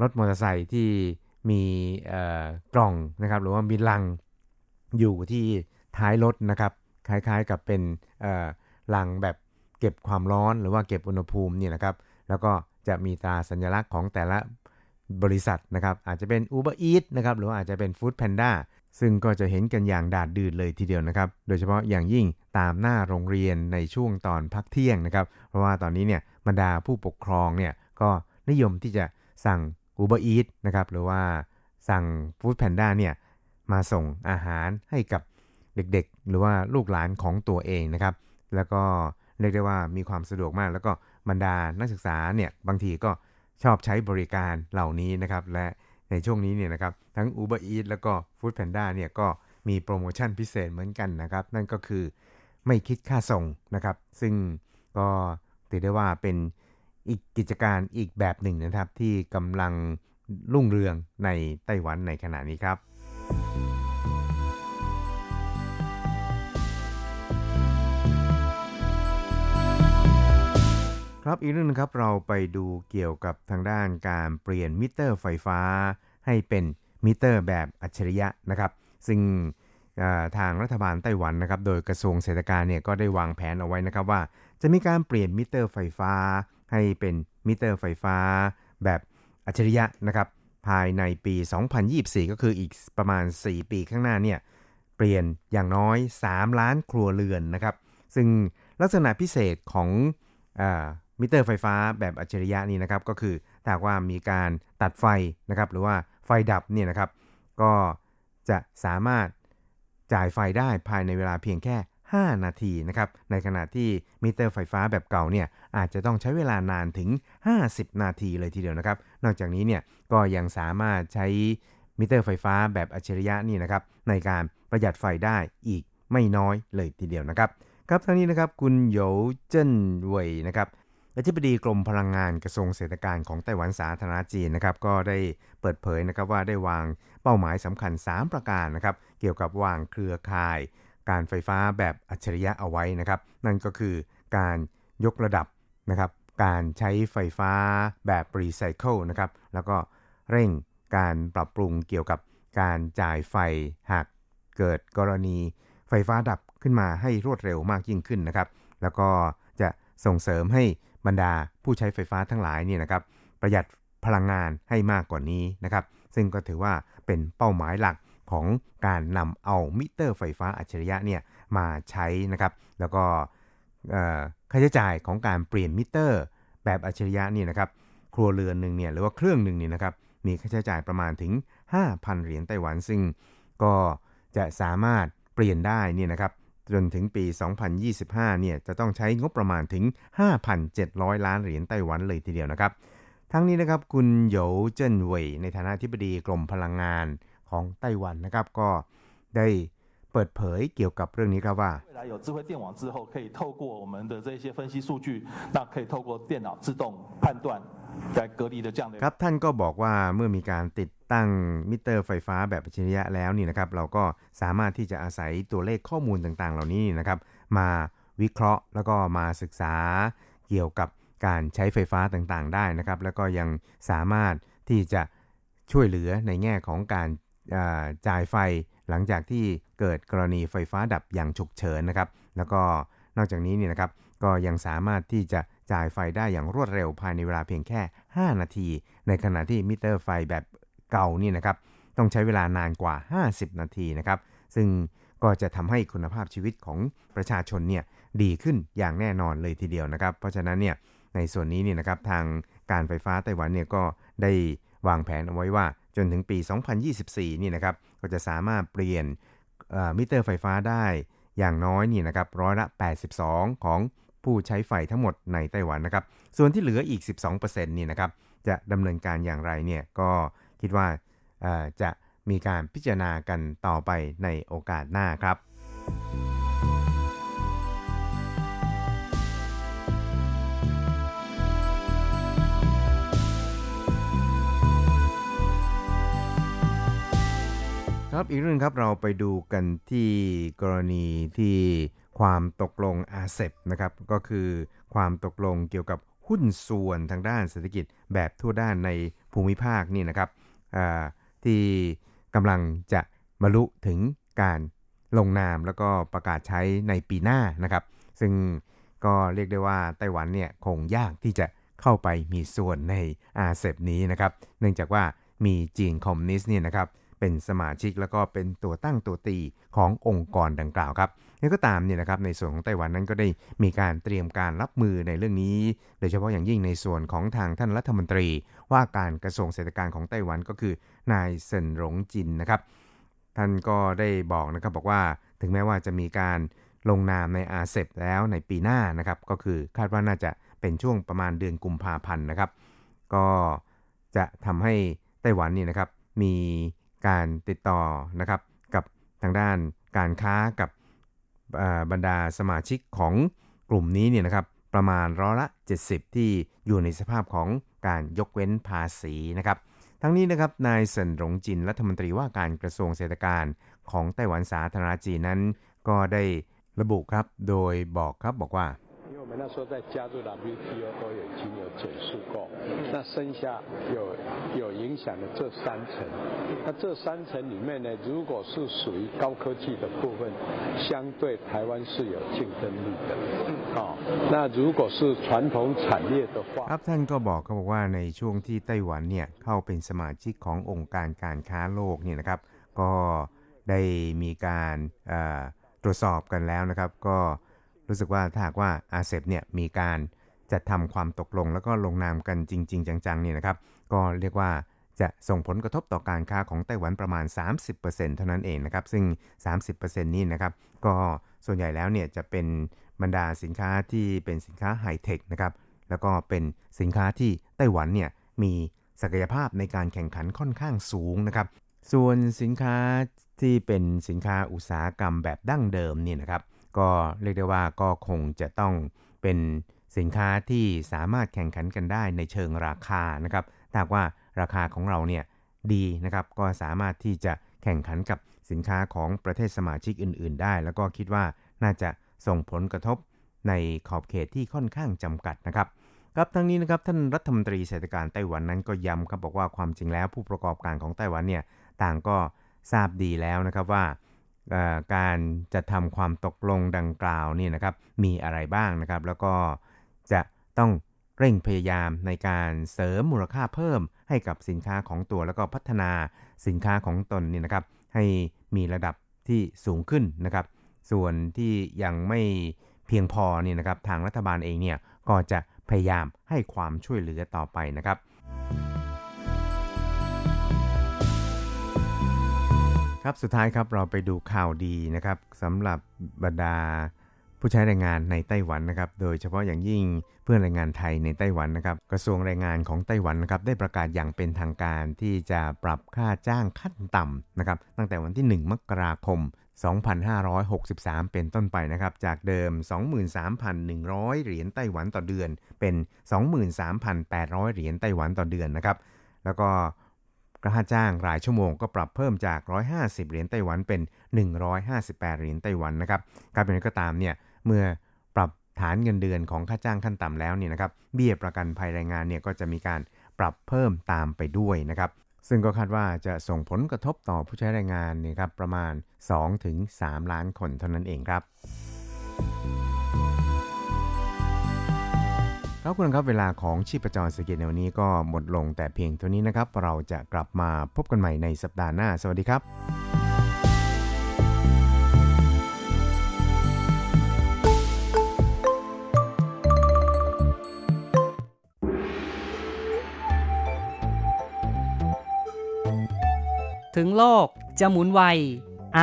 รถมอเตอร์ไซค์ที่มีกล่องนะครับหรือว่ามีลังอยู่ที่ท้ายรถนะครับคล้ายๆกับเป็นลังแบบ เก็บความร้อนหรือว่าเก็บอุณหภูมิเนี่ยนะครับ แล้วก็จะมีตราสัญลักษณ์ของแต่ละบริษัทนะครับ อาจจะเป็น Uber Eats นะครับ หรือว่าอาจจะเป็น Food Panda ซึ่งก็จะเห็นกันอย่างดาดดืดเลยทีเดียวนะครับ โดยเฉพาะอย่างยิ่งตามหน้าโรงเรียนในช่วงตอนพักเที่ยงนะครับ เพราะว่าตอนนี้เนี่ยบรรดาผู้ปกครองเนี่ยก็นิยมที่จะสั่ง Uber Eats นะครับ หรือว่าสั่ง Food Panda เนี่ยมาส่งอาหารให้กับเด็กๆ หรือว่าลูกหลานของตัวเองนะครับ แล้วก็ เรียกได้ว่ามีความสะดวกมาก แล้วก็บรรดานักศึกษาเนี่ยบางทีก็ชอบใช้บริการเหล่านี้นะครับ และในช่วงนี้เนี่ยนะครับทั้ง Uber Eats แล้วก็ Food Panda เนี่ยก็มีโปรโมชั่นพิเศษเหมือนกันนะครับ นั่นก็คือไม่คิดค่าส่งนะครับ ซึ่งก็ถือได้ว่าเป็นอีกกิจการอีกแบบหนึ่งนะครับ ที่กำลังรุ่งเรืองในไต้หวันในขณะนี้ครับ ครับอีกเรื่องนึงครับเราไปดูเกี่ยวกับทางด้านการเปลี่ยนมิเตอร์ไฟฟ้า ให้เป็นมิเตอร์แบบอัจฉริยะนะครับ ซึ่งทางรัฐบาลไต้หวันนะครับ โดยกระทรวงเศรษฐการเนี่ยก็ได้วางแผนเอาไว้นะครับว่า จะมีการเปลี่ยนมิเตอร์ไฟฟ้า ให้เป็นมิเตอร์ไฟฟ้า แบบอัจฉริยะนะครับ ภายในปี 2024 ก็คืออีกประมาณ 4 ปีข้างหน้าเนี่ยเปลี่ยนอย่างน้อย 3 ล้านครัวเรือนนะครับ ซึ่งลักษณะพิเศษของ มิเตอร์ไฟฟ้าแบบอัจฉริยะนี่นะครับก็คือถ้าว่ามีการตัดไฟนะครับหรือว่าไฟดับเนี่ยนะครับก็จะสามารถจ่ายไฟได้ภายในเวลาเพียงแค่ 5 นาทีนะครับในขณะที่มิเตอร์ไฟฟ้าแบบเก่าเนี่ยอาจจะต้องใช้เวลานานถึง 50 นาทีเลยทีเดียวนะครับ นอกจากนี้เนี่ยก็ยังสามารถใช้มิเตอร์ไฟฟ้าแบบอัจฉริยะนี่นะครับในการประหยัดไฟได้อีกไม่น้อยเลยทีเดียวนะครับ ครับทั้งนี้นะครับคุณโยเจิ้นเว่ยนะครับ อธิบดีกรมพลังงานกระทรวงเศรษฐการของไต้หวันสาธารณจีนนะครับก็ได้เปิดเผยนะครับว่าได้วางเป้าหมายสำคัญ 3 ประการนะครับเกี่ยวกับวางเครือข่าย การไฟฟ้าแบบอัจฉริยะเอาไว้นะครับนั่นก็คือการยกระดับนะครับการใช้ไฟฟ้าแบบรีไซเคิลนะครับแล้วก็เร่งการปรับปรุงเกี่ยวกับการจ่ายไฟหากเกิดกรณีไฟฟ้าดับขึ้นมาให้รวดเร็วมากยิ่งขึ้นนะครับ แล้วก็จะส่งเสริมให้ บรรดาผู้ใช้ไฟฟ้าทั้งหลายเนี่ยนะครับประหยัดพลังงานให้มากกว่านี้นะครับ ซึ่งก็ถือว่าเป็นเป้าหมายหลักของการนำเอามิเตอร์ไฟฟ้าอัจฉริยะเนี่ยมาใช้นะครับ แล้วก็ค่าใช้จ่ายของการเปลี่ยนมิเตอร์แบบอัจฉริยะนี่นะครับครัวเรือนหนึ่งเนี่ยหรือว่าเครื่องหนึ่งนี่นะครับมีค่าใช้จ่ายประมาณถึง 5,000 เหรียญไต้หวัน ซึ่งก็จะสามารถเปลี่ยนได้นี่นะครับ จนถึงปี 2025 เนี่ยจะต้องใช้งบประมาณถึง 5,700 ล้านเหรียญไต้หวันเลยทีเดียวนะครับ ทั้งนี้นะครับคุณโหยเจิ้นเว่ยในฐานะที่ปดีกรมพลังงานของไต้หวันนะครับก็ได้ เปิดเผยเกี่ยวกับเรื่องนี้ครับว่าครับท่านก็บอกว่าเมื่อมีการติดตั้งมิเตอร์ไฟฟ้าแบบอัจฉริยะแล้วนี่นะครับ เราก็สามารถที่จะอาศัยตัวเลขข้อมูลต่างๆ เหล่านี้นะครับ มาวิเคราะห์แล้วก็มาศึกษาเกี่ยวกับการใช้ไฟฟ้าต่างๆ ได้นะครับ แล้วก็ยังสามารถที่จะช่วยเหลือในแง่ของการจ่ายไฟหลังจากที่ เกิดกรณีไฟฟ้าดับอย่างฉุกเฉินนะครับ แล้วก็นอกจากนี้เนี่ยนะครับก็ยังสามารถที่จะจ่ายไฟได้อย่างรวดเร็วภายในเวลาเพียงแค่ 5 นาที ในขณะที่มิเตอร์ไฟแบบเก่านี่นะครับต้องใช้เวลานานกว่า 50 นาทีนะครับ ซึ่งก็จะทำให้คุณภาพชีวิตของประชาชนเนี่ยดีขึ้นอย่างแน่นอนเลยทีเดียวนะครับ เพราะฉะนั้นเนี่ยในส่วนนี้เนี่ยนะครับทางการไฟฟ้าไต้หวันเนี่ยก็ได้วางแผนเอาไว้ว่าจนถึงปี 2024 นี่นะครับก็จะสามารถเปลี่ยน มิเตอร์ไฟฟ้าได้อย่างน้อยนี่นะครับร้อยละ 82 ของผู้ใช้ไฟทั้งหมดในไต้หวันนะครับ ส่วนที่เหลืออีก 12%นี่นะครับจะดำเนินการอย่างไรเนี่ยก็คิดว่าจะมีการพิจารณากันต่อไปในโอกาสหน้าครับ ครับอีกเรื่องครับเราไปดูกันที่กรณีที่ความตกลงอาเซบนะครับก็คือความตกลงเกี่ยวกับหุ้นส่วนทางด้านเศรษฐกิจแบบทั่วด้านในภูมิภาคนี่นะครับที่กำลังจะบรรลุถึงการลงนามแล้วก็ประกาศใช้ในปีหน้านะครับ ซึ่งก็เรียกได้ว่าไต้หวันเนี่ยคงยากที่จะเข้าไปมีส่วนในอาเซบนี้นะครับ เนื่องจากว่ามีจีนคอมมิวนิสต์เนี่ยนะครับ เป็นสมาชิกแล้วก็เป็นตัวตั้งตัวตีขององค์กรดังกล่าวครับนี่ก็ตามเนี่ยนะครับในส่วนของไต้หวันนั้นก็ได้มีการเตรียมการรับมือในเรื่องนี้ โดยเฉพาะอย่างยิ่งในส่วนของทางท่านรัฐมนตรี ว่าการกระทรวงเศรษฐกิจของไต้หวันก็คือนายเซินหลงจินนะครับ ท่านก็ได้บอกนะครับบอกว่าถึงแม้ว่าจะมีการลงนามในอาเซบแล้วในปีหน้านะครับก็คือคาดว่าน่าจะเป็นช่วงประมาณเดือนกุมภาพันธ์นะครับ ก็จะทำให้ไต้หวันนี่นะครับมี การติดต่อนะครับกับทางด้านการค้ากับบรรดาสมาชิกของกลุ่มนี้เนี่ยนะครับประมาณร้อยละ 70 ที่อยู่ในสภาพของการยกเว้นภาษีนะครับ ทั้งนี้นะครับนายเซินหลงจินรัฐมนตรีว่าการกระทรวงเศรษฐกิจของไต้หวันสาธารณจีนนั้น ก็ได้ระบุครับ โดยบอกครับบอกว่า 我们那时候在加入 WTO 都有已经有减速过，那剩下有有影响的这三层，那这三层里面呢，如果是属于高科技的部分，相对台湾是有竞争力的。哦，那如果是传统产业的话，ครับท่านก็บอกเขาบอกว่าในช่วงที่ไต้หวันเนี่ยเข้าเป็นสมาชิกขององค์การการค้าโลกเนี่ยนะครับ ก็ได้มีการตรวจสอบกันแล้วนะครับก็ รู้สึกว่าถ้าหากว่าอาเซบเนี่ยมีการจัดทำความตกลง แล้วก็ลงนามกันจริง ๆ จังๆเนี่ยนะครับ ก็เรียกว่าจะส่งผลกระทบต่อการค้าของไต้หวันประมาณ 30%เท่านั้นเองนะครับ ซึ่ง 30%นี้นะครับ ก็ส่วนใหญ่แล้วเนี่ยจะเป็นบรรดาสินค้าที่เป็นสินค้าไฮเทคนะครับ แล้วก็เป็นสินค้าที่ไต้หวันเนี่ยมีศักยภาพในการแข่งขันค่อนข้างสูงนะครับ ส่วนสินค้าที่เป็นสินค้าอุตสาหกรรมแบบดั้งเดิมเนี่ยนะครับ ก็เรียกได้ว่าก็คงจะต้องเป็นสินค้าที่สามารถแข่งขันกันได้ในเชิงราคานะครับถ้าว่าราคาของเราเนี่ยดีนะครับ ก็สามารถที่จะแข่งขันกับสินค้าของประเทศสมาชิกอื่น ๆ ได้ แล้วก็คิดว่าน่าจะส่งผลกระทบในขอบเขตที่ค่อนข้างจำกัดนะครับครับทั้งนี้นะครับท่านรัฐมนตรีเศรษฐการไต้หวันนั้นก็ย้ำครับบอกว่าความจริงแล้วผู้ประกอบการของไต้หวันเนี่ยต่างก็ทราบดีแล้วนะครับว่า การจะทำความตกลงดังกล่าวนี่นะครับมีอะไรบ้างนะครับ แล้วก็จะต้องเร่งพยายามในการเสริมมูลค่าเพิ่มให้กับสินค้าของตัวแล้วก็พัฒนาสินค้าของตนนี่นะครับ ให้มีระดับที่สูงขึ้นนะครับ ส่วนที่ยังไม่เพียงพอนี่นะครับ ทางรัฐบาลเองเนี่ยก็จะพยายามให้ความช่วยเหลือต่อไปนะครับ ครับสุดท้ายครับเราไปดูข่าวดีนะครับสำหรับบรรดาผู้ใช้แรงงานในไต้หวันนะครับ โดยเฉพาะอย่างยิ่งเพื่อนแรงงานไทยในไต้หวันนะครับ กระทรวงแรงงานของไต้หวันนะครับได้ประกาศอย่างเป็นทางการที่จะปรับค่าจ้างขั้นต่ำนะครับ ตั้งแต่วันที่ 1 มกราคม 2563 เป็นต้นไปนะครับ จากเดิม 23,100 เหรียญไต้หวันต่อเดือน เป็น 23,800 เหรียญไต้หวันต่อเดือนนะครับ แล้วก็ ค่าจ้างรายชั่วโมงก็ปรับเพิ่มจาก 150 เหรียญไต้หวันเป็น 158 เหรียญไต้หวันนะครับการเป็นก็ตามเนี่ยเมื่อปรับฐานเงินเดือนของค่าจ้างขั้นต่ำแล้วเนี่ยนะครับเบี้ยประกันภัยแรงงานเนี่ยก็จะมีการปรับเพิ่มตามไปด้วยนะครับซึ่งก็คาดว่าจะส่งผลกระทบต่อผู้ใช้แรงงานเนี่ยครับประมาณ 2-3 ล้านคนเท่านั้นเองครับ ครับคุณครับเวลาของชีพจรสกิจในวันนี้ก็หมดลงแต่เพียงเท่านี้นะครับ เราจะกลับมาพบกันใหม่ในสัปดาห์หน้า สวัสดีครับถึงโลกจะหมุนไว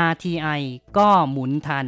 RTI ก็หมุนทัน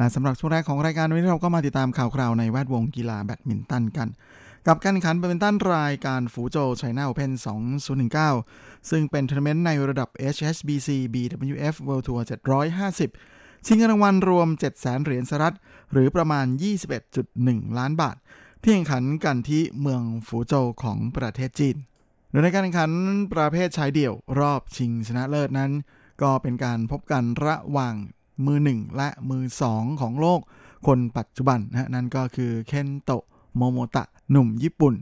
และสำหรับช่วงแรกของรายการวันนี้เราก็มาติดตามข่าวคราวในแวดวงกีฬาแบดมินตันกัน กับการแข่งขันแบดมินตันรายการฟูโจไชน่าโอเพน2019 ซึ่งเป็นทัวร์นาเมนต์ในระดับ HSBC BWF World Tour 750 ชิงเงินรางวัลรวม 700,000 เหรียญสหรัฐ หรือประมาณ 21.1 ล้านบาท ที่แข่งขันกันที่เมืองฟูโจของประเทศจีนโดยในการแข่งขันประเภทชายเดี่ยวรอบชิงชนะเลิศนั้น ก็เป็นการพบกันระหว่าง มือหนึ่งและมือสองของโลกคนปัจจุบันนะนั่นก็คือเคนโตะโมโมตะหนุ่มญี่ปุ่น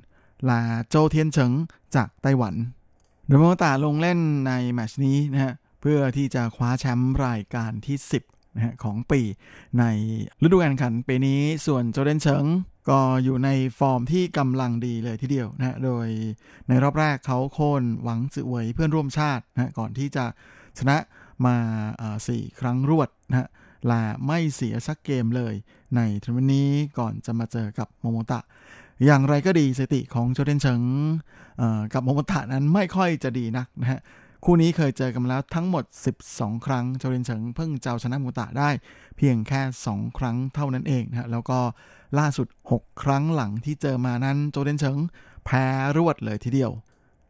และโจเทียนเฉิงจากไต้หวัน โดยโมโมตะลงเล่นในแมชนี้นะฮะเพื่อที่จะคว้าแชมป์รายการที่ 10นะฮะของปีในฤดูกาลแข่งขันปีนี้ส่วนโจวเทียนเฉิงก็อยู่ในฟอร์มที่กำลังดีเลยทีเดียวนะโดยในรอบแรกเขาโค่นหวังจือเวยเพื่อนร่วมชาตินะก่อนที่จะชนะ มาสี่ครั้งรวดนะฮะและไม่เสียสักเกมเลยในทัวร์นาเมนต์นี้ก่อนจะมาเจอกับโมโมตะ อย่างไรก็ดีสถิติของโจวเทียนเฉิงกับโมโมตะนั้นไม่ค่อยจะดีนักนะฮะคู่นี้เคยเจอกันแล้วทั้งหมด 12 ครั้งโจวเทียนเฉิงเพิ่งจะเอาชนะโมโมตะได้เพียงแค่ 2 ครั้งเท่านั้นเองนะฮะแล้วก็ล่าสุด 6 ครั้งหลังที่เจอมานั้นโจวเทียนเฉิงแพ้รวดเลยทีเดียว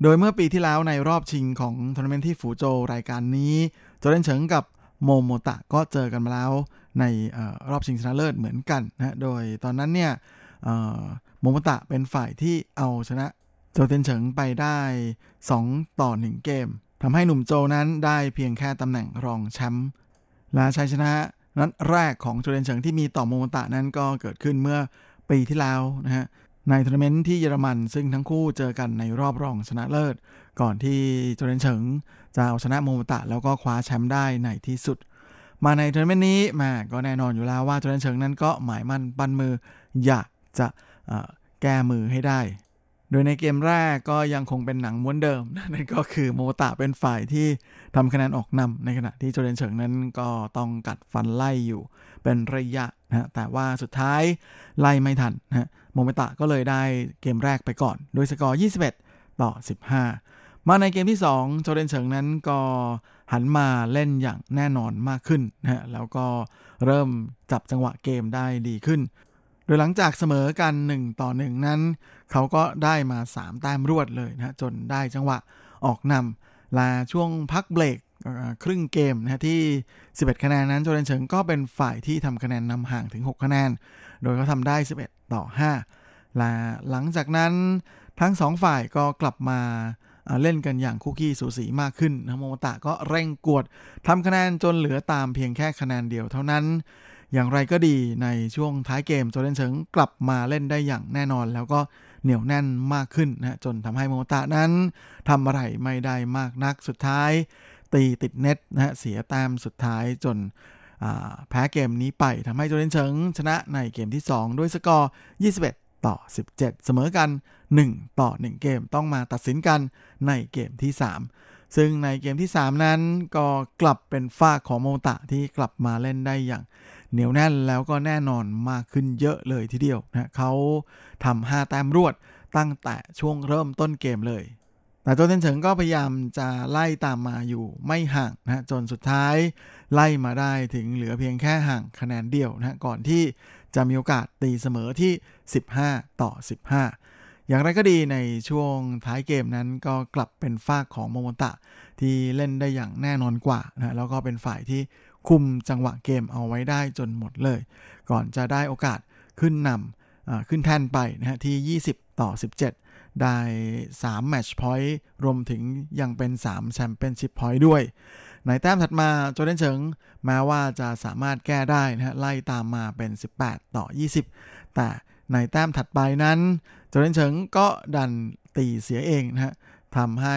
โดยเมื่อปีที่แล้วในรอบชิงของทัวร์นาเมนต์ที่ฟูโจรายการนี้ โจวเทียนเฉิงกับโมโมตะก็เจอกันมาแล้วในอรอบชิงชนะเลิศเหมือนกันนะโดยตอนนั้นเนี่ยโมโมตะเป็นฝ่ายที่เอาชนะโจวเทียนเฉิงไปได้ 2 ต่อ 1 เกมทำให้หนุ่มโจวนั้นได้เพียงแค่ตำแหน่งรองแชมป์และชัยชนะนัดแรกของโจวเทียนเฉิงที่มีต่อโมโมตะนั้นก็เกิดขึ้นเมื่อปีที่แล้วนะฮะในทัวร์นาเมนต์ที่เยอรมันซึ่งทั้งคู่เจอกันในรอบรองชนะเลิศ ก่อนที่โจวเทียนเฉิง จะเอาชนะโมโมตะแล้วก็คว้าแชมป์ได้ในที่สุด มาในทัวร์นาเมนต์นี้มาก็แน่นอนอยู่แล้วว่าโจวเทียนเฉิงนั้นก็หมายมั่นปั้นมืออยากจะแก้มือให้ได้ โดยในเกมแรกก็ยังคงเป็นหนังม้วนเดิม นั่นก็คือโมตะเป็นฝ่ายที่ทำคะแนนออกนำในขณะที่โจเดนเฉิงนั้นก็ต้องกัดฟันไล่อยู่เป็นระยะนะแต่ว่าสุดท้ายไล่ไม่ทันนะโมเมตะก็เลยได้เกมแรกไปก่อน โดยสกอร์ 21 ต่อ 15 มาในเกมที่ 2 โจเดนเฉิงนั้นก็หันมาเล่นอย่างแน่นอนมากขึ้นนะแล้วก็เริ่มจับจังหวะเกมได้ดีขึ้น โดยหลังจากเสมอกัน 1 ต่อ 1 นั้น เขาก็ได้มา 3 แต้มรวดเลยนะจนได้จังหวะออกนำลาช่วงพักเบรกครึ่งเกมนะที่ 11 คะแนนนั้นโจเดนเฉิงก็เป็นฝ่ายที่ทำคะแนนนำห่างถึง 6 คะแนน โดยเขาทำได้ 11 ต่อ 5 และหลังจากนั้นทั้ง 2 ฝ่ายก็กลับมา เล่นกันอย่างคุกกี้สูสีมากขึ้นนะโมตะก็เร่งกวดทำคะแนนจนเหลือตามเพียงแค่คะแนนเดียวเท่านั้น อย่างไรก็ดีในช่วงท้ายเกมโจเดนเฉิงกลับมาเล่นได้อย่างแน่นอน แล้วก็เหนียวแน่นมากขึ้นนะจนทำให้โมตะนั้นทำอะไรไม่ได้มากนักสุดท้าย ตีติดเน็ตนะเสียแต้มสุดท้ายจนแพ้เกมนี้ไปทำให้โจเดนเฉิงชนะในเกมที่ 2 ด้วยสกอร์ 21 ต่อ 17 เสมอกัน 1 ต่อ 1 เกมต้องมาตัดสินกันในเกมที่ 3 ซึ่งในเกมที่ 3 นั้นก็กลับเป็นฝ้าของโมตะที่กลับมาเล่นได้อย่างเหนียวแน่นแล้วก็แน่นอนมากขึ้นเยอะเลยทีเดียวนะเขาทำ5แต้มรวดตั้งแต่ช่วงเริ่มต้นเกมเลย แต่โจเทนเฉิงก็พยายามจะไล่ตามมาอยู่ไม่ห่างนะจนสุดท้ายไล่มาได้ถึงเหลือเพียงแค่ห่างคะแนนเดียวนะก่อนที่ จะมีโอกาสตีเสมอที่ 15 ต่อ 15 อย่างไรก็ดีในช่วงท้ายเกมนั้นก็กลับเป็นฝ้าของโมโมตะ ที่เล่นได้อย่างแน่นอนกว่านะแล้วก็เป็นฝ่ายที่คุมจังหวะเกมเอาไว้ได้จนหมดเลย ก่อนจะได้โอกาสขึ้นนำขึ้นแท่นไปนะฮะที่ 20 ต่อ 17 ได้3 Match Point รวมถึงยังเป็น3 Championship Point ด้วย ในแต้มถัดมาโจเดนเฉิงแม้ว่าจะสามารถแก้ได้นะฮะไล่ตามมาเป็น 18 ต่อ 20 แต่ในแต้มถัดไปนั้นโจเดนเฉิงก็ดันตีเสียเองนะฮะทำให้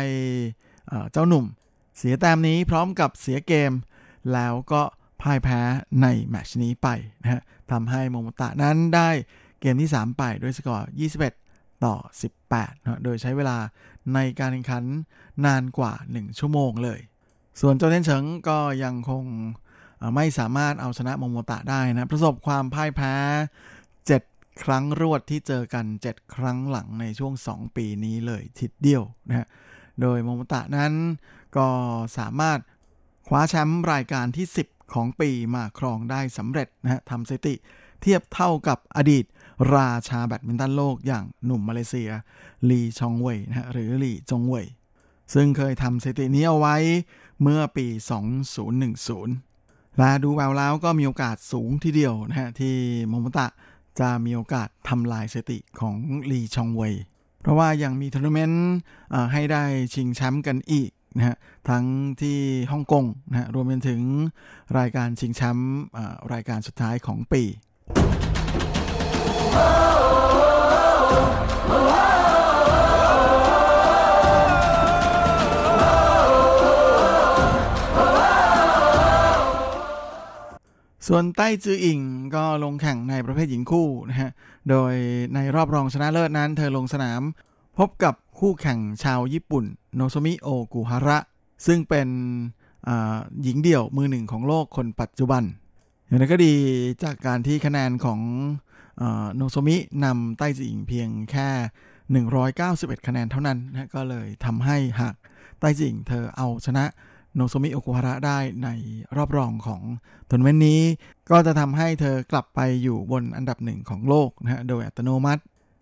เจ้าหนุ่ม เสียแต้มนี้พร้อมกับเสียเกม แล้วก็พ่ายแพ้ในแมชนี้ไปนะฮะทำให้โมโมตะนั้นได้เกมที่ 3 ไปด้วยสกอร์ 21 ต่อ 18นะโดยใช้เวลาในการแข่งขันนานกว่า 1 ชั่วโมงเลย ส่วนโจเทนเฉิงก็ยังคงไม่สามารถเอาชนะโมโมตะได้นะ ประสบความพ่ายแพ้ 7 ครั้งรวดที่เจอกัน 7 ครั้งหลังในช่วง 2 ปีนี้เลยทิดเดียวนะฮะโดยโมโมตะนั้นก็สามารถคว้าแชมป์รายการที่ 10 ของปีมาครองได้สำเร็จนะฮะทำสถิติเทียบเท่ากับอดีตราชาแบดมินตันโลกอย่างหนุ่มมาเลเซีย ลีชองเว่ยนะฮะหรือลีจงเว่ยซึ่งเคยทำสถิตินี้เอาไว้ เมื่อปี 2010 และดูแววแล้วก็มีโอกาสสูงทีเดียวนะฮะที่โมโมตะจะมีโอกาสทำลายสถิติของลีชองเว่ยเพราะว่ายังมีทัวร์นาเมนต์ให้ได้ชิงแชมป์กันอีกนะฮะทั้งที่ฮ่องกงนะฮะรวมไปถึงรายการชิงแชมป์รายการสุดท้ายของปี ส่วนไต้จืออิงก็ลงแข่งในประเภทหญิงคู่นะฮะ โดยในรอบรองชนะเลิศนั้นเธอลงสนาม พบกับคู่แข่งชาวญี่ปุ่น โนโซมิโอกุฮาระ ซึ่งเป็นหญิงเดี่ยวมือหนึ่งของโลกคนปัจจุบัน อย่างนั้นก็ดีจากการที่คะแนนของโนโซมินำไต้จืออิงเพียงแค่ 191 คะแนนเท่านั้นนะก็เลยทำให้หากไต้จืออิงเธอเอาชนะ โนโซมิโอกุฮาระได้ในรอบรองของทัวร์นาเมนต์นี้ ก็จะทำให้เธอกลับไปอยู่บนอันดับหนึ่งของโลกนะฮะโดยอัตโนมัติ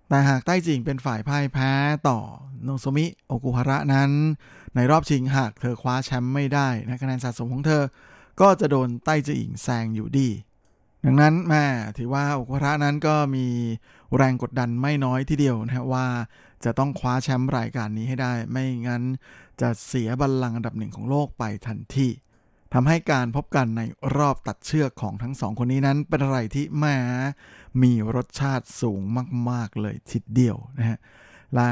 แต่หากไต้จืออิงเป็นฝ่ายพ่ายแพ้ต่อโนโซมิโอกุฮาระนั้น ในรอบชิงหากเธอคว้าแชมป์ไม่ได้นะคะแนนสะสมของเธอ ก็จะโดนไต้จืออิงแซงอยู่ดี ดังนั้นแม่ถือว่าโอกุฮาระนั้นก็มีแรงกดดันไม่น้อยทีเดียวนะว่าจะต้องคว้าแชมป์รายการนี้ให้ได้ ไม่งั้น จะเสียบัลลังก์อันดับหนึ่งของโลกไปทันทีทำให้การพบกันในรอบตัดเชือกของทั้งสองคนนี้นั้น เป็นอะไรที่แม้มีรสชาติสูงมาก ๆ เลยทีเดียวนะฮะลา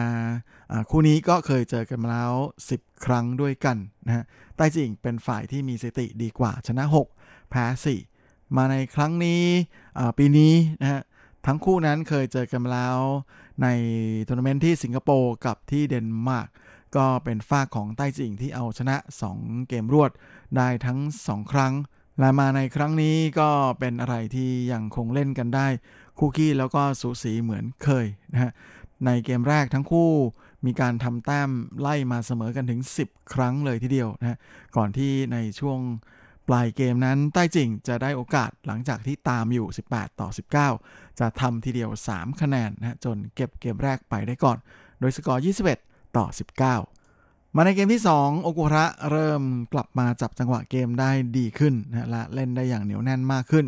คู่นี้ก็เคยเจอกันมาแล้ว 10 ครั้งด้วยกันนะฮะใต้จิงเป็นฝ่ายที่มีสติดีกว่าชนะ 6 แพ้ 4 มาในครั้งนี้ปีนี้นะฮะทั้งคู่นั้นเคยเจอกันมาแล้วในทัวร์นาเมนต์ที่สิงคโปร์กับที่เดนมาร์ก ก็เป็นฝ่ายของไต้จืออิงที่เอาชนะ 2 เกมรวดได้ทั้ง 2 ครั้ง และมาในครั้งนี้ก็เป็นอะไรที่ยังคงเล่นกันได้ คู่คี่แล้วก็สูสีเหมือนเคยนะฮะในเกมแรกทั้งคู่มีการทำแต้มไล่มาเสมอกันถึง 10 ครั้งเลยทีเดียวนะก่อนที่ในช่วงปลายเกมนั้นใต้จิงจะได้โอกาสหลังจากที่ตามอยู่ 18 ต่อ 19 จะทำทีเดียว 3 คะแนนนะจนเก็บเกมแรกไปได้ก่อน โดยสกอร์ 21 ต่อ 19 มาในเกมที่ 2 โอกุระเริ่มกลับมาจับจังหวะเกมได้ดีขึ้นนะและเล่นได้อย่างเหนียวแน่นมากขึ้น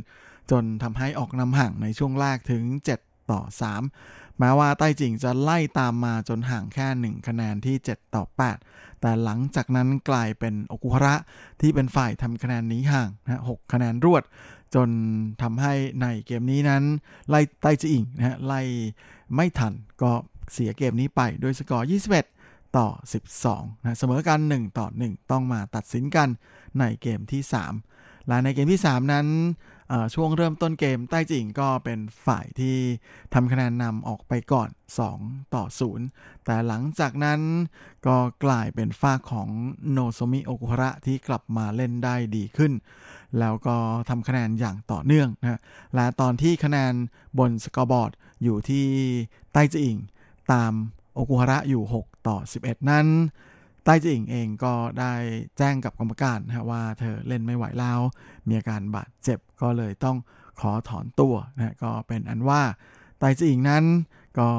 จนทำให้ออกนำห่างในช่วงแรกถึง 7 ต่อ 3 แม้ว่าใต้จิงจะไล่ตามมาจนห่างแค่ 1 คะแนนที่ 7 ต่อ 8 แต่หลังจากนั้นกลายเป็นโอกุฮระที่เป็นฝ่ายทำคะแนนนี้ห่างนะหคะแนนรวดจนทำให้ในเกมนี้นั้น ไล่ใต้จิงนะฮะไล่ไม่ทันก็ เสียเกมนี้ไปโดยสกอร์ 21 ต่อ 12 นะเสมอกัน 1 ต่อ 1 ต้องมาตัดสินกันในเกมที่ 3 และในเกมที่ 3 นั้นช่วงเริ่มต้นเกมใต้จิงก็เป็นฝ่ายที่ทำคะแนนนำออกไปก่อน 2 ต่อ 0 แต่หลังจากนั้นก็กลายเป็นฝ่ายของโนโซมิโอกุฮาระที่กลับมาเล่นได้ดีขึ้น แล้วก็ทำคะแนนอย่างต่อเนื่องนะและตอนที่คะแนนบนสกอร์บอร์ดอยู่ที่ไต้จืออิง ตามโอกุฮาระอยู่ 6 ต่อ 11 นั้นไต้จืออิงเองก็ได้แจ้งกับกรรมการนะว่าเธอเล่นไม่ไหวแล้ว มีอาการบาดเจ็บก็เลยต้องขอถอนตัวนะก็เป็นอันว่าไต้จิอิงนั้นก็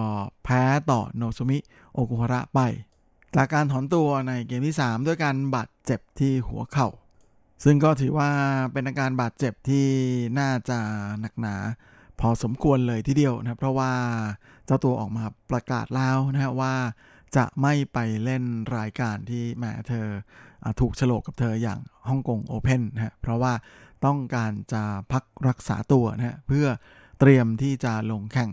แพ้ต่อโนซุมิโอกุฮาระไป จากการถอนตัวในเกมที่ 3 ด้วยการบาดเจ็บที่หัวเข่า ซึ่งก็ถือว่าเป็นอาการบาดเจ็บที่น่าจะหนักหนา พอสมควรเลยทีเดียวนะเพราะว่า จ้าตัวออกมาประกาศแล้วนะว่าจะไม่ไปเล่นรายการที่แม่เธอถูกฉลกกับเธออย่างฮ่องกงโอเพ่นนะเพราะว่าต้องการจะพักรักษาตัวนะเพื่อเตรียมที่จะลงแข่ง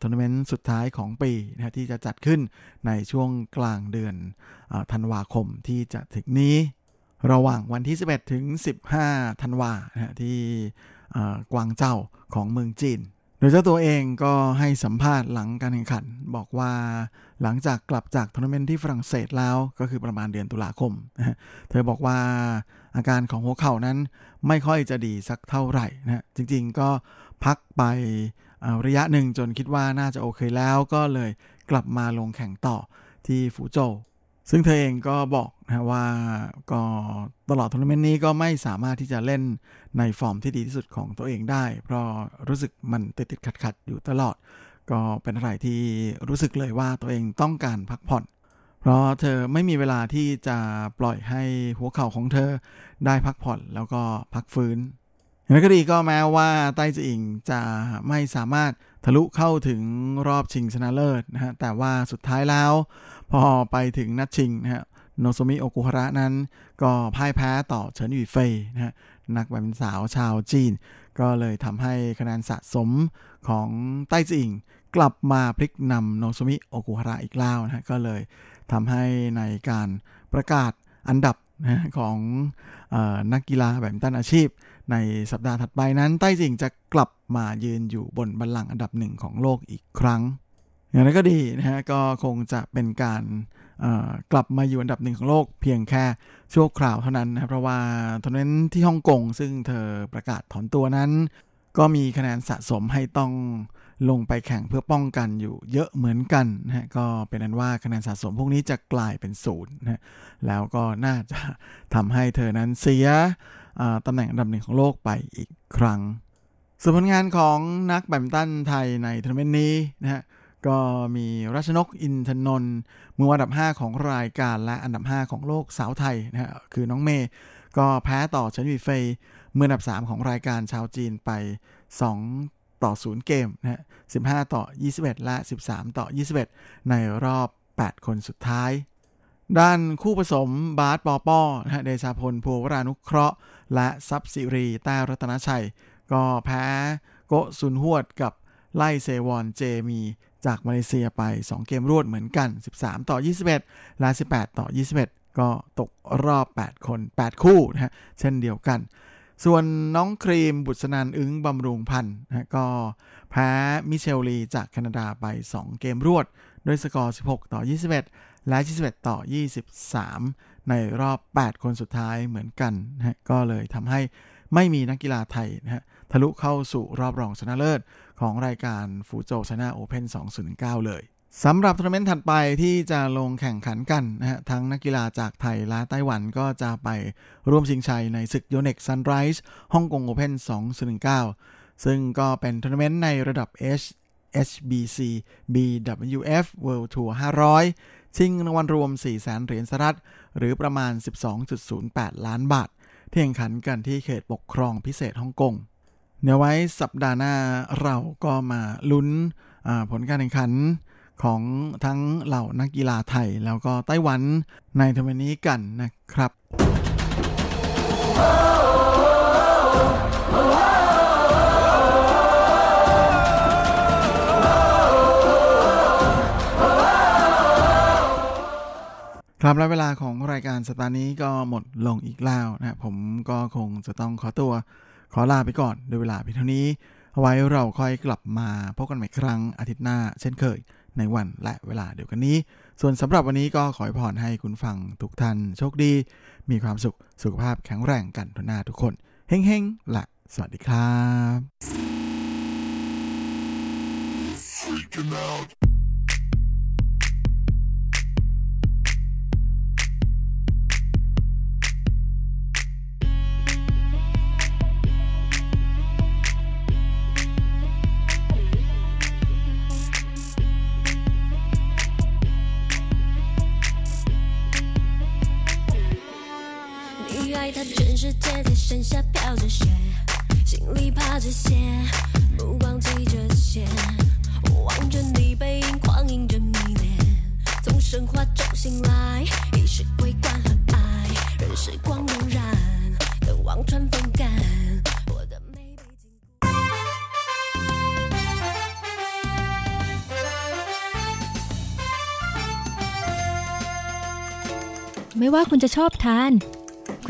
ทัวร์นาเมนต์สุดท้ายของปีนะที่จะจัดขึ้นในช่วงกลางเดือนธันวาคมที่จะถึงนี้ ระหว่างวันที่ 11 ถึง 15 ธันวานะที่กวางโจวของเมืองจีน โดยเจ้าตัวเองก็ให้สัมภาษณ์หลังการแข่งขัน บอกว่าหลังจากกลับจากทัวร์นาเมนต์ที่ฝรั่งเศสแล้วก็คือประมาณเดือนตุลาคม เธอบอกว่าอาการของหัวเข่านั้นไม่ค่อยจะดีสักเท่าไหร่นะจริงๆก็พักไประยะหนึ่งจนคิดว่าน่าจะโอเคแล้วก็เลยกลับมาลงแข่งต่อที่ฟูโจซึ่งเธอเองก็บอกนะว่าก็ตลอดทัวร์นาเมนต์นี้ก็ไม่สามารถที่จะเล่น ในฟอร์มที่ดีที่สุดของตัวเองได้ เพราะรู้สึกมันติดติดขัดขัดอยู่ตลอด ก็เป็นอะไรที่รู้สึกเลยว่าตัวเองต้องการพักผ่อน เพราะเธอไม่มีเวลาที่จะปล่อยให้หัวเข่าของเธอได้พักผ่อนแล้วก็พักฟื้นอย่างไรก็ดีก็แม้ว่าไต้จืออิงจะไม่สามารถทะลุเข้าถึงรอบชิงชนะเลิศนะฮะแต่ว่าสุดท้ายแล้ว พอไปถึงนัดชิงนะฮะโนโซมิโอกุฮาระนั้น ก็พ่ายแพ้ต่อเฉินหยูเฟยนะฮะ นักแบดมินสาวชาวจีน ก็เลยทำให้คะแนนสะสมของไต้จืออิงกลับมาพลิกนำโนโซมิโอกุฮาระอีกแล้วนะก็เลยทำให้ในการประกาศอันดับนะของอนักกีฬาแบดมินตันอาชีพ ในสัปดาห์ถัดไปนั้น ไต้จืออิงจะกลับมายืนอยู่บนบัลลังก์อันดับหนึ่งของโลกอีกครั้ง อย่างนั้นก็ดีนะฮะก็คงจะเป็นการ กลับมาอยู่อันดับหนึ่งของโลกเพียงแค่ชั่วคราวเท่านั้นนะเพราะว่าทัวร์นาเมนต์ที่ฮ่องกงซึ่งเธอประกาศถอนตัวนั้น ก็มีคะแนนสะสมให้ต้องลงไปแข่งเพื่อป้องกันอยู่เยอะเหมือนกันนะฮะก็เป็นอันว่าคะแนนสะสมพวกนี้จะกลายเป็นศูนย์นะแล้วก็น่าจะทำให้เธอนั้นเสียตำแหน่งอันดับหนึ่งของโลกไปอีกครั้งส่วนผลงานของนักแบดมินตันไทยในทัวร์นาเมนต์นี้นะฮะ ก็มีรัชนกอินทนนท์มืออันดับ 5 ของรายการและอันดับ 5 ของโลกสาวไทยนะฮะคือน้องเมย์ก็แพ้ต่อเฉินอวี่เฟยมืออันดับ 3 ของรายการชาวจีนไป 2 ต่อ 0 เกมนะฮะ15 ต่อ 21 และ 13 ต่อ 21 ในรอบ 8 คนสุดท้าย ด้านคู่ผสมบาสปอปอนะฮะเดชาพลพัววรานุเคราะห์ และทรัพย์สิรีแต้รัตนชัย ก็แพ้โกซุนฮวดกับไล่เซวอนเจมี จากมาเลเซียไป 2 เกมรวดเหมือนกัน 13 ต่อ 21 และ 18 ต่อ 21 ก็ตกรอบ 8 คน 8 คู่นะฮะเช่นเดียวกัน ส่วนน้องครีมบุษนันอึ้งบำรุงพันธ์นะก็แพ้มิเชลลีจากแคนาดาไป 2 เกมรวด ด้วยสกอร์ 16 ต่อ 21 และ 21 ต่อ 23 ในรอบ 8 คนสุดท้ายเหมือนกันนะก็เลยทำให้ไม่มีนักกีฬาไทยนะฮะทะลุเข้าสู่รอบรองชนะเลิศ ของรายการฟูโจชนะโอเพน2019เลยสำหรับทัวร์นาเมนต์ถัดไปที่จะลงแข่งขันกันนะฮะทั้งนักกีฬาจากไทยและไต้หวันก็จะไปร่วมชิงชัยในศึก Yonex Sunrise Hong Kong Open 2019 ซึ่งก็เป็นทัวร์นาเมนต์ในระดับ HSBC BWF World Tour 500 ชิงรางวัลรวม4แสนเหรียญสหรัฐ หรือประมาณ 12.08 ล้านบาทที่แข่งขันกันที่เขตปกครองพิเศษฮ่องกง เดี๋ยวไว้สัปดาห์หน้าเราก็มาลุ้นผลการแข่งขันของทั้งเหล่านักกีฬาไทย แล้วก็ไต้หวันในทัวร์นาเมนต์นี้กันนะครับ ครับและเวลาของรายการสัปดาห์นี้ก็หมดลงอีกแล้วนะผมก็คงจะต้องขอตัว ขอลาไปก่อนโดยเวลาเพียงเท่านี้ เอาไว้เราค่อยกลับมาพบกันใหม่ครั้งอาทิตย์หน้าเช่นเคย ในวันและเวลาเดียวกันนี้ ส่วนสำหรับวันนี้ก็ขอพรให้คุณฟังทุกท่านโชคดี มีความสุขสุขภาพแข็งแรงกันทุกหน้าทุกคนเฮ้งๆและสวัสดีครับ Freaking out. 他全世界在山下飘着雪，心里怕着些，目光记着些，望着你背影狂迎着迷恋，从神话中醒来，已是桂冠和爱，任时光荏苒，等望穿风干。我的美被禁锢。ไม่ว่าคุณจะชอบทาน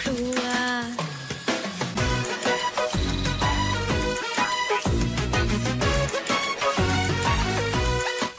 ครัว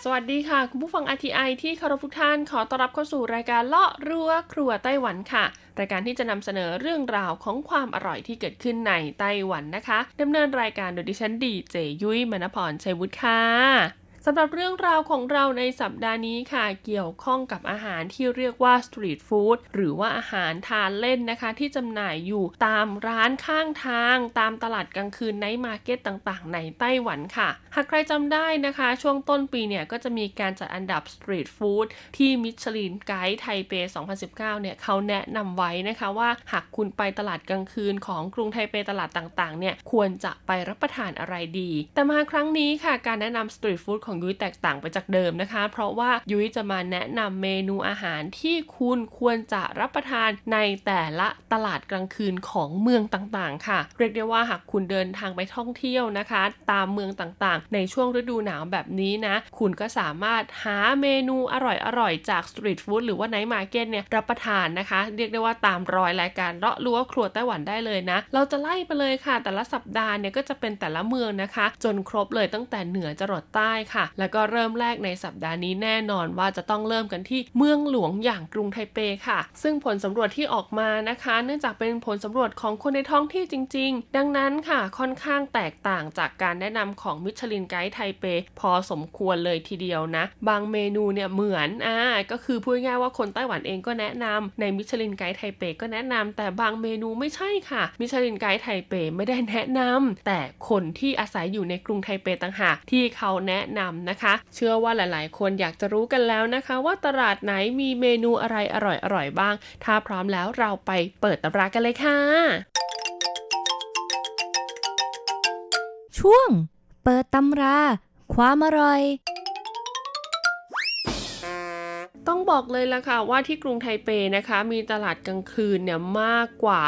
สวัสดีค่ะ คุณผู้ฟัง RTI ที่เคารพทุกท่านขอต้อนรับเข้าสู่รายการเลาะรั้วครัวไต้หวันค่ะรายการที่จะนำเสนอเรื่องราวของความอร่อยที่เกิดขึ้นในไต้หวันนะคะดำเนินรายการโดยดิฉันดีเจยุ้ยมณพรชัยวุฒิค่ะ สำหรับเรื่องราวของเราในสัปดาห์นี้ค่ะ เกี่ยวข้องกับอาหารที่เรียกว่า street food หรือว่าอาหารทานเล่นนะคะ ที่จำหน่ายอยู่ตามร้านข้างทาง ตามตลาดกลางคืน night market ต่างๆ ในไต้หวันค่ะ หากใครจำได้นะคะ ช่วงต้นปีเนี่ยก็จะมีการจัดอันดับสตรีทฟู้ดที่มิชลินไกด์ไทเป 2019 เนี่ยเขาแนะนำไว้นะคะว่าหากคุณไปตลาดกลางคืนของกรุงไทเปตลาดต่างๆ เนี่ยควรจะไปรับประทานอะไรดี แต่มาครั้งนี้ค่ะการแนะนำสตรีทฟู้ดของยุ้ยแตกต่างไปจากเดิมนะคะ เพราะว่ายุ้ยจะมาแนะนำเมนูอาหารที่คุณควรจะรับประทานในแต่ละตลาดกลางคืนของเมืองต่างๆ ค่ะ เรียกได้ว่าหากคุณเดินทางไปท่องเที่ยวนะคะ ตามเมืองต่างๆ ในช่วงฤดูหนาวแบบนี้นะ คุณก็สามารถหาเมนูอร่อยๆ จาก street food หรือว่า night market เนี่ยรับประทานนะคะ เรียกได้ว่าตามรอยรายการเลาะรั้วครัวไต้หวันได้เลยนะ เราจะไล่ไปเลยค่ะ แต่ละสัปดาห์เนี่ยก็จะเป็นแต่ละเมืองนะคะ จนครบเลยตั้งแต่เหนือจรดใต้ค่ะแล้วก็เริ่มแรกในสัปดาห์นี้แน่นอนว่าจะต้องเริ่มกันที่เมืองหลวงอย่างกรุงไทเปค่ะ ซึ่งผลสำรวจที่ออกมานะคะ เนื่องจากเป็นผลสำรวจของคนในท้องที่จริง ๆ ดังนั้นค่ะค่อนข้างแตกต่างจากการแนะนำของ Michelin Guide ไทเป พอสมควรเลยทีเดียวนะ บางเมนูเนี่ยเหมือนอ่าก็คือพูดง่ายว่าคนไต้หวันเองก็แนะนำในมิชลินไกด์ไทเปก็แนะนำแต่บางเมนูไม่ใช่ค่ะ มิชลินไกด์ไทเปไม่ได้แนะนำแต่คนที่อาศัยอยู่ในกรุงไทเปต่างหากที่เขาแนะนำนะคะ เชื่อว่าหลาย ๆ คนอยากจะรู้กันแล้วนะคะ ว่าตลาดไหนมีเมนูอะไรอร่อย ๆ บ้าง ถ้าพร้อมแล้วเราไปเปิดตำรากันเลยค่ะ ช่วง เปิดตำรา ความอร่อยต้อง บอกเลยละค่ะว่าที่กรุงไทเปนะคะ มีตลาดกลางคืนเนี่ยมากกว่า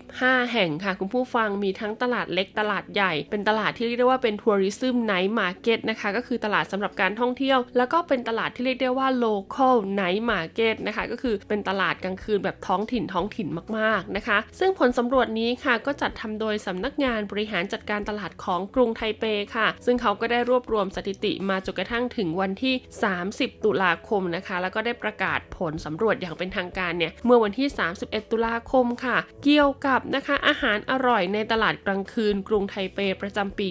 15 แห่งค่ะ คุณผู้ฟังมีทั้งตลาดเล็กตลาดใหญ่ เป็นตลาดที่เรียกได้ว่าเป็น tourism night market นะคะก็คือตลาดสำหรับการท่องเที่ยว แล้วก็เป็นตลาดที่เรียกได้ว่า local night market นะคะก็คือเป็นตลาดกลางคืนแบบท้องถิ่นท้องถิ่นมากๆนะคะ ซึ่งผลสำรวจนี้ค่ะก็จัดทำโดยสำนักงานบริหารจัดการตลาดของกรุงไทเปค่ะ ซึ่งเขาก็ได้รวบรวมสถิติมาจนกระทั่งถึงวันที่ 30 ตุลาคมนะคะ แล้วก็ได้ประกาศผลสำรวจอย่างเป็นทางการเนี่ยเมื่อวันที่ 31 ตุลาคมค่ะ เกี่ยวกับนะคะอาหารอร่อยในตลาดกลางคืน กรุงไทเปประจำปี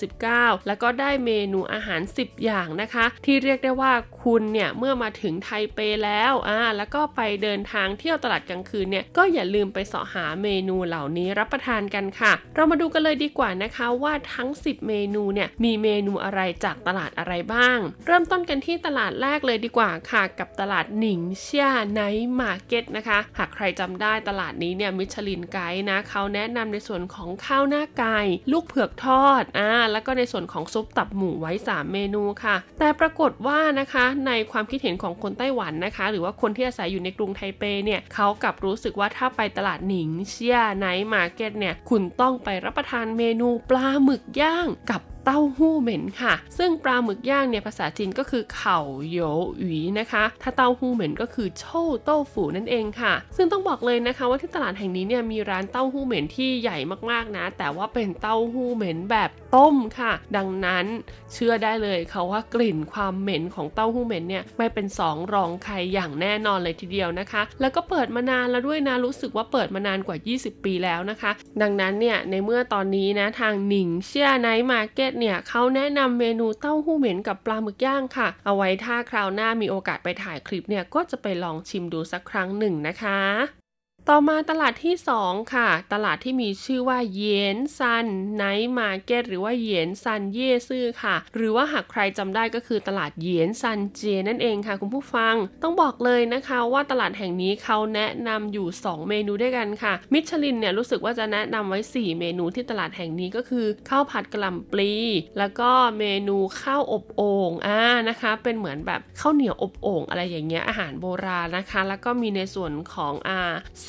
2019 แล้วก็ได้เมนูอาหาร 10 อย่างนะคะ ที่เรียกได้ว่าคุณเนี่ยเมื่อมาถึงไทเปแล้วอ่าแล้วก็ไปเดินทางเที่ยวตลาดกลางคืนเนี่ยก็อย่าลืมไปเสาะหาเมนูเหล่านี้รับประทานกันค่ะ เรามาดูกันเลยดีกว่านะคะว่าทั้ง 10 เมนูเนี่ยมีเมนูอะไรจากตลาดอะไรบ้าง เริ่มต้นกันที่ตลาดแรกเลยดีกว่าค่ะ กับตลาดหนิงเซี่ย night market นะคะ หากใครจำได้ตลาดนี้เนี่ย Michelin Guide นะเขาแนะนำในส่วนของข้าวหน้าไก่ลูกเผือกทอดอ่าแล้วก็ในส่วนของซุปตับหมูไว้ 3 เมนูค่ะ แต่ปรากฏว่านะคะในความคิดเห็นของคนไต้หวันนะคะ หรือว่าคนที่อาศัยอยู่ในกรุงไทเปเนี่ยเขากลับรู้สึกว่าถ้าไปตลาดหนิงเซี่ย night market เนี่ยคุณต้องไปรับประทานเมนูปลาหมึกย่างกับเต้าหู้เหม็นค่ะ ซึ่งปลาหมึกย่างเนี่ยภาษาจีนก็คือ烤魷魚นะคะ ถ้าเต้าหู้เหม็นก็คือ臭豆腐นั่นเองค่ะ ซึ่งต้องบอกเลยนะคะว่าที่ตลาดแห่งนี้เนี่ยมีร้านเต้าหู้เหม็นที่ใหญ่มากๆนะ แต่ว่าเป็นเต้าหู้เหม็นแบบต้มค่ะ ดังนั้นเชื่อได้เลยค่ะว่ากลิ่นความเหม็นของเต้าหู้เหม็นเนี่ยไม่เป็นสองรองใครอย่างแน่นอนเลยทีเดียวนะคะ แล้วก็เปิดมานานแล้วด้วยนะรู้สึกว่าเปิดมานานกว่า 20 ปีแล้วนะคะ ดังนั้นเนี่ยในเมื่อตอนนี้นะทางหนิงเซี่ย night market เนี่ยเขาแนะนำเมนูเต้าหู้เหม็นกับปลาหมึกย่างค่ะ เอาไว้ถ้าคราวหน้ามีโอกาสไปถ่ายคลิปเนี่ยก็จะไปลองชิมดูสักครั้งหนึ่งนะคะ ต่อมาตลาดที่ 2 ค่ะ ตลาดที่มีชื่อว่าเยนซัน night market หรือว่าเยนซัน 夜市ค่ะ หรือว่าหากใครจำได้ก็คือตลาดเยนซันเจนั่นเองค่ะ คุณผู้ฟัง ต้องบอกเลยนะคะว่าตลาดแห่งนี้เขาแนะนำอยู่ 2 เมนูด้วยกันค่ะ มิชลินเนี่ยรู้สึกว่าจะแนะนำไว้ 4 เมนูที่ตลาดแห่งนี้ก็คือข้าวผัดกะหล่ำปลี แล้วก็เมนูข้าวอบโอ่งอ่านะคะ เป็นเหมือนแบบข้าวเหนียวอบโอ่งอะไรอย่างเงี้ยอาหารโบราณนะคะ แล้วก็มีในส่วนของอ่า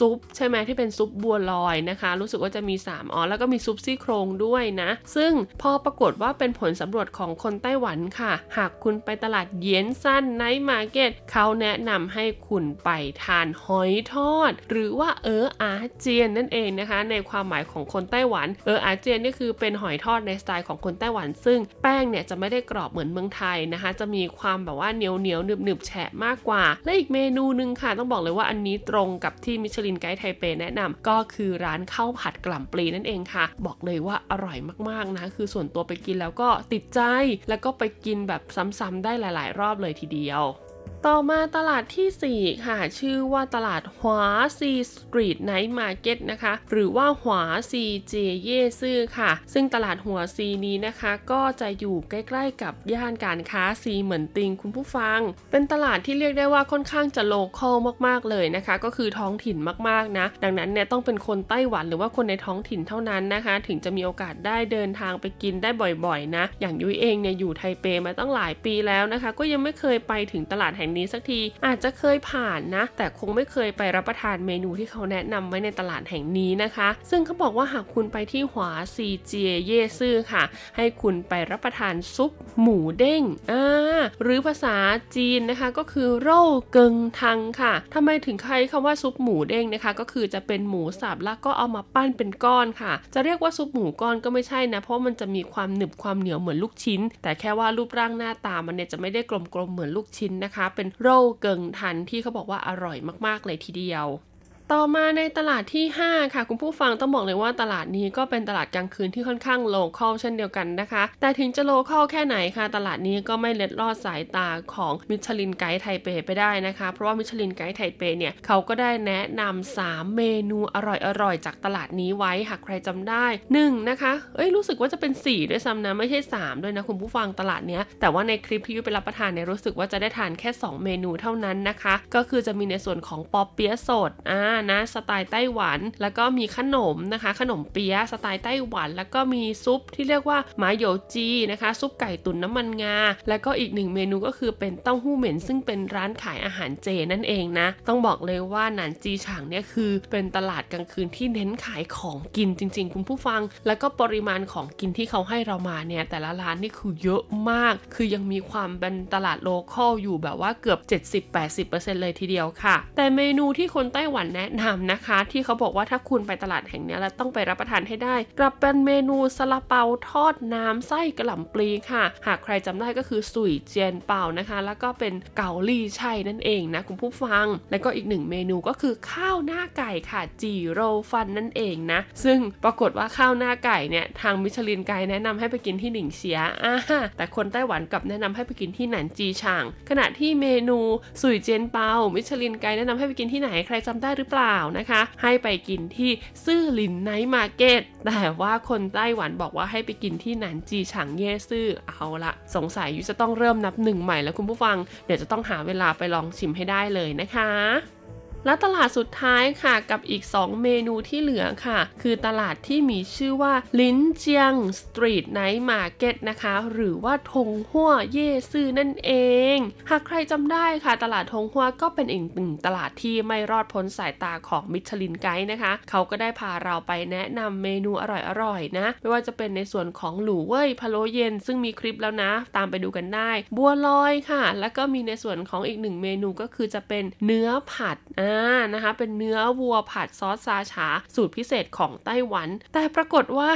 ซุปใช่ไหมที่เป็นซุปบัวลอยนะคะ รู้สึกว่าจะมี 3อ๋อแล้วก็มีซุปซี่โครงด้วยนะ ซึ่งพอปรากฏว่าเป็นผลสำรวจของคนไต้หวันค่ะ หากคุณไปตลาดเหยียนซาน Night Market เขาแนะนำให้คุณไปทานหอยทอด หรือว่า蚵仔煎นั่นเองนะคะ ในความหมายของคนไต้หวัน蚵仔煎นี่คือเป็นหอยทอดในสไตล์ของคนไต้หวัน ซึ่งแป้งเนี่ยจะไม่ได้กรอบเหมือนเมืองไทยนะคะ จะมีความแบบว่าเหนียวเหนียวหนึบหนึบแฉะมากกว่า และอีกเมนูหนึ่งค่ะ ต้องบอกเลยว่าอันนี้ตรงกับที่ Michelin Guide ไทเปแนะนำก็คือร้านข้าวผัดกะหล่ำปลีนั่นเองค่ะ บอกเลยว่าอร่อยมากๆนะคือส่วนตัวไปกินแล้วก็ติดใจ แล้วก็ไปกินแบบซ้ำๆได้หลาย ๆ รอบเลยทีเดียว ต่อมาตลาดที่ 4 ค่ะ ชื่อว่าตลาดหวาซี Street Night Market นะคะ หรือว่าหวาซีเจียเย่ซื่อค่ะ ซึ่งตลาดหวาซีนี้นะคะ ก็จะอยู่ใกล้ๆกับย่านการค้าซีเหมินติงคุณผู้ฟัง เป็นตลาดที่เรียกได้ว่าค่อนข้างจะ local มากๆเลยนะคะ ก็คือท้องถิ่นมากๆนะ ดังนั้นเนี่ยต้องเป็นคนไต้หวันหรือว่าคนในท้องถิ่นเท่านั้นนะคะ ถึงจะมีโอกาสได้เดินทางไปกินได้บ่อยๆนะ อย่างยุ้ยเองเนี่ยอยู่ไทเปมาตั้งหลายปีแล้วนะคะ ก็ยังไม่เคยไปถึงตลาดแห่งนี้สักที อาจจะเคยผ่านนะ แต่คงไม่เคยไปรับประทานเมนูที่เขาแนะนำไว้ในตลาดแห่งนี้นะคะ ซึ่งเขาบอกว่าหากคุณไปที่หวาซีเจียเย่ซื่อค่ะ ให้คุณไปรับประทานซุปหมูเด้งอ่าหรือภาษาจีนนะคะก็คือโร่เกิงทังค่ะทำไมถึงใครคำว่าซุปหมูเด้งนะคะ ก็คือจะเป็นหมูสับแล้วก็เอามาปั้นเป็นก้อนค่ะ จะเรียกว่าซุปหมูก้อนก็ไม่ใช่นะเพราะมันจะมีความหนึบความเหนียวเหมือนลูกชิ้น แต่แค่ว่ารูปร่างหน้าตามันเนี่ยจะไม่ได้กกลมๆเหมือนลูกชิ้นนะคะเป็น肉羹湯ที่เขาบอกว่าอร่อยมากๆเลยทีเดียว ต่อมาในตลาดที่ 5 ค่ะ คุณผู้ฟังต้องบอกเลยว่าตลาดนี้ก็เป็นตลาดกลางคืนที่ค่อนข้าง local เช่นเดียวกันนะคะ แต่ถึงจะ local แค่ไหนค่ะ ตลาดนี้ก็ไม่เล็ดลอดสายตาของ Michelin Guide ไทเปไปได้นะคะ เพราะว่า Michelin Guide ไทเปเนี่ยเขาก็ได้แนะนำ3เมนูอร่อยๆ จากตลาดนี้ไว้หากใครจำได้1นะคะเอ้ยรู้สึกว่าจะเป็น 4 ด้วยซ้ำนะไม่ใช่ 3 ด้วยนะคุณผู้ฟังตลาดเนี้ยแต่ว่าในคลิปที่ยุไปรับประทานเนี่ยรู้สึกว่าจะได้ทานแค่ 2 เมนูเท่านั้นนะคะ ก็คือจะมีในส่วนของปอเปี๊ยะสดอ่านะสไตล์ไต้หวัน แล้วก็มีขนมนะคะ ขนมเปี๊ยะสไตล์ไต้หวัน แล้วก็มีซุปที่เรียกว่าหมาโยจีนะคะ ซุปไก่ตุ๋นน้ำมันงา แล้วก็อีกหนึ่งเมนูก็คือเป็นเต้าหู้เหม็น ซึ่งเป็นร้านขายอาหารเจนั่นเองนะ ต้องบอกเลยว่าหนานจีฉางเนี่ยคือเป็นตลาดกลางคืนที่เน้นขายของกินจริง ๆ คุณผู้ฟัง แล้วก็ปริมาณของกินที่เขาให้เรามาเนี่ยแต่ละร้านนี่คือเยอะมาก คือยังมีความเป็นตลาดโลคอลอยู่แบบว่าเกือบ 70-80%เลยทีเดียวค่ะ แต่เมนูที่คนไต้หวันแนะนำนะคะ ที่เขาบอกว่าถ้าคุณไปตลาดแห่งนี้แล้วต้องไปรับประทานให้ได้ กลับเป็นเมนูซาลาเปาทอดน้ำไส้กระหล่ำปลีค่ะ หากใครจำได้ก็คือสุยเจียนเปานะคะ แล้วก็เป็นเกาลีไช่นั่นเองนะคุณผู้ฟัง แล้วก็อีกหนึ่งเมนูก็คือข้าวหน้าไก่ค่ะจีโรฟันนั่นเองนะ ซึ่งปรากฏว่าข้าวหน้าไก่เนี่ยทางมิชลินไกด์แนะนำให้ไปกินที่หนิงเฉียอ่าแต่คนไต้หวันกลับแนะนำให้ไปกินที่หนันจีฉาง ขณะที่เมนู水煎包 Michelin Guide แนะนำให้ไปกินที่ไหนใครจำได้หรือเปล่านะคะ ให้ไปกินที่ซื่อหลิน Night Market แต่ว่าคนไต้หวันบอกว่าให้ไปกินที่หนันจีฉางเย่ซื่อเอาละสงสัยยุจะต้องเริ่มนับหนึ่งใหม่แล้วคุณผู้ฟัง เดี๋ยวจะต้องหาเวลาไปลองชิมให้ได้เลยนะคะ และตลาดสุดท้ายค่ะกับอีก 2 เมนูที่เหลือค่ะ คือตลาดที่มีชื่อว่าหลินเจียง Street Night Market นะคะ หรือว่าทงหัวเย่ซื่อนั่นเอง หากใครจำได้ค่ะ ตลาดทงหัวก็เป็นอีกหนึ่งตลาดที่ไม่รอดพ้นสายตาของ Michelin Guide นะคะ เขาก็ได้พาเราไปแนะนำเมนูอร่อยๆนะ ไม่ว่าจะเป็นในส่วนของ滷味พะโลเย็น ซึ่งมีคลิปแล้วนะ ตามไปดูกันได้ บัวลอยค่ะ แล้วก็มีในส่วนของอีกหนึ่งเมนูก็คือจะเป็นเนื้อผัดอ่านะคะ เป็นเนื้อวัวผัดซอส沙茶 สูตรพิเศษของไต้หวัน แต่ปรากฏว่า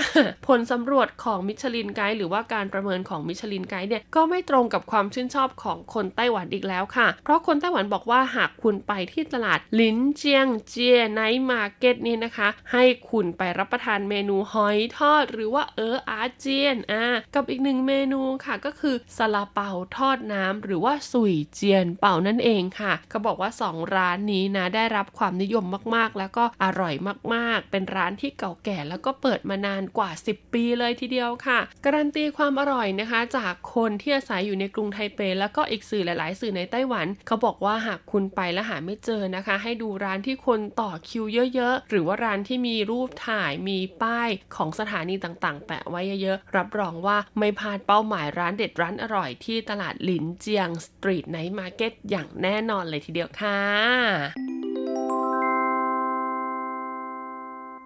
ผลสำรวจของ Michelin Guide หรือว่าการประเมินของ Michelin Guide เนี่ยก็ไม่ตรงกับความชื่นชอบของคนไต้หวันอีกแล้วค่ะ เพราะคนไต้หวันบอกว่าหากคุณไปที่ตลาดหลินเจียงเจีย Night Market นี่นะคะ ให้คุณไปรับประทานเมนูหอยทอด หรือว่า蚵仔煎อ่ากับอีกหนึ่งเมนูค่ะก็คือซาลาเปาทอดน้ำหรือว่า水煎包นั่นเองค่ะเขาบอกว่า 2 ร้านนี้นะได้รับความนิยมมากๆ แล้วก็อร่อยมากๆ เป็นร้านที่เก่าแก่แล้วก็เปิดมานานกว่า 10 ปีเลยทีเดียวค่ะ การันตีความอร่อยนะคะ จากคนที่อาศัยอยู่ในกรุงไทเป แล้วก็อีกสื่อหลาย ๆ สื่อในไต้หวัน เขาบอกว่าหากคุณไปแล้วหาไม่เจอนะคะ ให้ดูร้านที่คนต่อคิวเยอะ ๆ หรือว่าร้านที่มีรูปถ่ายมีป้ายของสถานีต่างๆ แปะไว้เยอะๆรับรองว่าไม่พลาดเป้าหมายร้านเด็ดร้านอร่อยที่ตลาดหลินเจียง Street Night Market อย่างแน่นอนเลยทีเดียวค่ะ Thank you.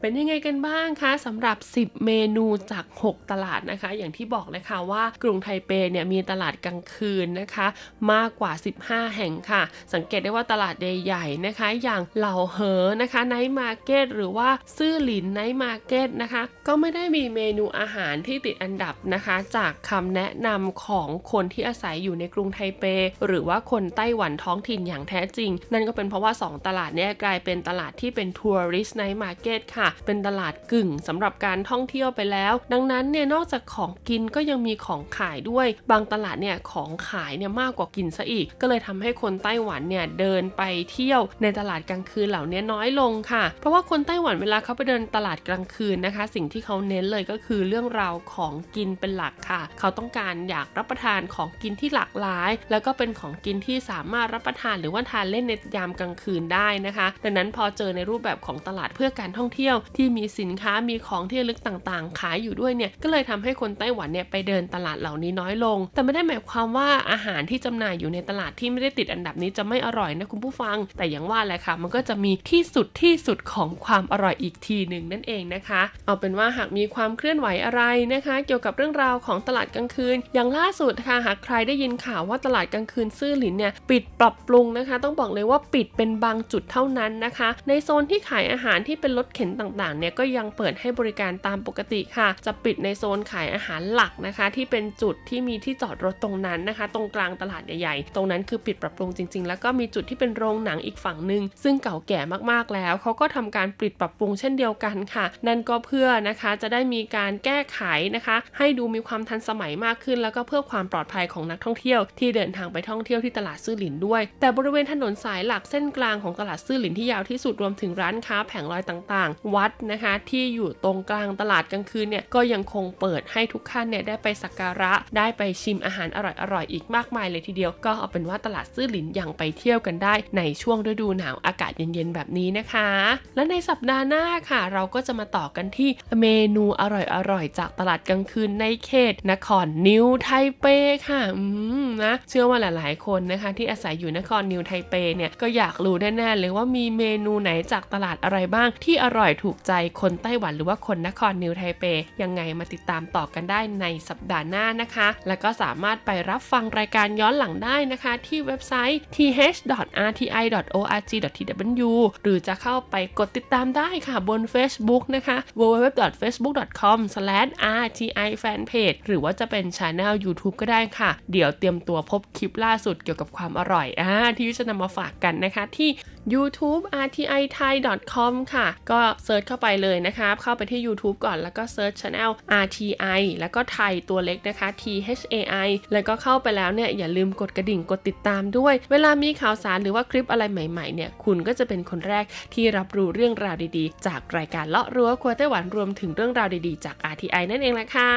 เป็นยังไงกันบ้างคะสำหรับ 10 เมนูจาก 6 ตลาดนะคะ อย่างที่บอกเลยค่ะว่ากรุงไทเปเนี่ยมีตลาดกลางคืนนะคะ มากกว่า 15 แห่งค่ะ สังเกตได้ว่าตลาดใหญ่ๆนะคะ อย่างเหราเหอนะคะ Night Market หรือว่าซื่อหลิน Night Market นะคะ ก็ไม่ได้มีเมนูอาหารที่ติดอันดับนะคะ จากคำแนะนำของคนที่อาศัยอยู่ในกรุงไทเป หรือว่าคนไต้หวันท้องถิ่นอย่างแท้จริง นั่นก็เป็นเพราะว่า 2 ตลาดเนี่ยกลายเป็นตลาดที่เป็น tourist night market ค่ะเป็นตลาดกึ่งสำหรับการท่องเที่ยวไปแล้ว ดังนั้นเนี่ยนอกจากของกินก็ยังมีของขายด้วย บางตลาดเนี่ยของขายเนี่ยมากกว่ากินซะอีก ก็เลยทำให้คนไต้หวันเนี่ยเดินไปเที่ยวในตลาดกลางคืนเหล่านี้น้อยลงค่ะ เพราะว่าคนไต้หวันเวลาเขาไปเดินตลาดกลางคืนนะคะ สิ่งที่เขาเน้นเลยก็คือเรื่องราวของกินเป็นหลักค่ะ เขาต้องการอยากรับประทานของกินที่หลากหลาย แล้วก็เป็นของกินที่สามารถรับประทานหรือว่าทานเล่นในยามกลางคืนได้นะคะ ดังนั้นพอเจอในรูปแบบของตลาดเพื่อการท่องเที่ยวที่มีสินค้ามีของที่ลึกต่างๆ ขายอยู่ด้วยเนี่ยก็เลยทำให้คนไต้หวันเนี่ยไปเดินตลาดเหล่านี้น้อยลง แต่ไม่ได้หมายความว่าอาหารที่จำหน่ายอยู่ในตลาดที่ไม่ได้ติดอันดับนี้จะไม่อร่อยนะคุณผู้ฟัง แต่อย่างว่าแหละค่ะ มันก็จะมีที่สุดที่สุดของความอร่อยอีกทีหนึ่งนั่นเองนะคะ เอาเป็นว่าหากมีความเคลื่อนไหวอะไรนะคะ เกี่ยวกับเรื่องราวของตลาดกลางคืน อย่างล่าสุดค่ะหากใครได้ยินข่าวว่าตลาดกลางคืนซื่อหลินเนี่ยปิดปรับปรุงนะคะ ต้องบอกเลยว่าปิดเป็นบางจุดเท่านั้นนะคะ ในโซนที่ขายอาหารที่เป็นรถเข็นต่างๆเนี่ยก็ยังเปิดให้บริการตามปกติค่ะ จะปิดในโซนขายอาหารหลักนะคะ ที่เป็นจุดที่มีที่จอดรถตรงนั้นนะคะ ตรงกลางตลาดใหญ่ๆ ตรงนั้นคือปิดปรับปรุงจริง ๆ แล้วก็มีจุดที่เป็นโรงหนังอีกฝั่งหนึ่งซึ่งเก่าแก่มากๆแล้วเขาก็ทำการปิดปรับปรุงเช่นเดียวกันค่ะ นั่นก็เพื่อนะคะจะได้มีการแก้ไขนะคะ ให้ดูมีความทันสมัยมากขึ้น แล้วก็เพื่อความปลอดภัยของนักท่องเที่ยว ที่เดินทางไปท่องเที่ยวที่ตลาดซื่อหลินด้วย แต่บริเวณถนนสายหลักเส้นกลางของตลาดซื่อหลินที่ยาวที่สุดรวมถึงร้านค้าแผงลอยต่างๆวัดนะคะที่อยู่ตรงกลางตลาดกลางคืนเนี่ยก็ยังคงเปิดให้ทุกท่านเนี่ยได้ไปสักการะได้ไปชิมอาหารอร่อยๆอีกมากมายเลยทีเดียว ก็เอาเป็นว่าตลาดซื่อหลินยังไปเที่ยวกันได้ ในช่วงฤดูหนาวอากาศเย็นๆแบบนี้นะคะ และในสัปดาห์หน้าค่ะ เราก็จะมาต่อกันที่เมนูอร่อยๆจากตลาดกลางคืนในเขต นครนิวไทเปค่ะอืมนะเชื่อว่าหลายๆคนนะคะ ที่อาศัยอยู่นครนิวไทเปเนี่ยก็อยากรู้แน่ๆเลยว่ามีเมนูไหนจากตลาดอะไรบ้างที่อร่อยถูกใจคนไต้หวันหรือว่าคนนครนิวไทเปยังไงมาติดตามต่อกันได้ในสัปดาห์หน้านะคะ แล้วก็สามารถไปรับฟังรายการย้อนหลังได้นะคะ ที่เว็บไซต์ th.rti.org.tw หรือจะเข้าไปกดติดตามได้ค่ะบน Facebook นะคะ www.facebook.com/rti-fanpage หรือว่าจะเป็น Channel YouTube ก็ได้ค่ะ เดี๋ยวเตรียมตัวพบคลิปล่าสุดเกี่ยวกับความอร่อยอ่าที่ยุจะนำมาฝากกันนะคะที่ YouTube rti thai com ค่ะ ก็ search เข้าไปเลยนะคะเข้าไปที่ YouTube ก่อนแล้วก็ search Channel RTI แล้วก็ไทยตัวเล็กนะคะ T H A I แล้วก็เข้าไปแล้วเนี่ยอย่าลืมกดกระดิ่งกดติดตามด้วย เวลามีข่าวสารหรือว่าคลิปอะไรใหม่ๆเนี่ยคุณก็จะเป็นคนแรกที่รับรู้เรื่องราวดีๆ จากรายการเลาะรั้วครัวไต้หวันรวมถึงเรื่องราวดีๆ จาก RTI นั่นเองละค่ะ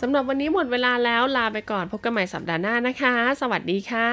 สำหรับวันนี้หมดเวลาแล้วลาไปก่อนพบกันใหม่สัปดาห์หน้านะคะ สวัสดีค่ะ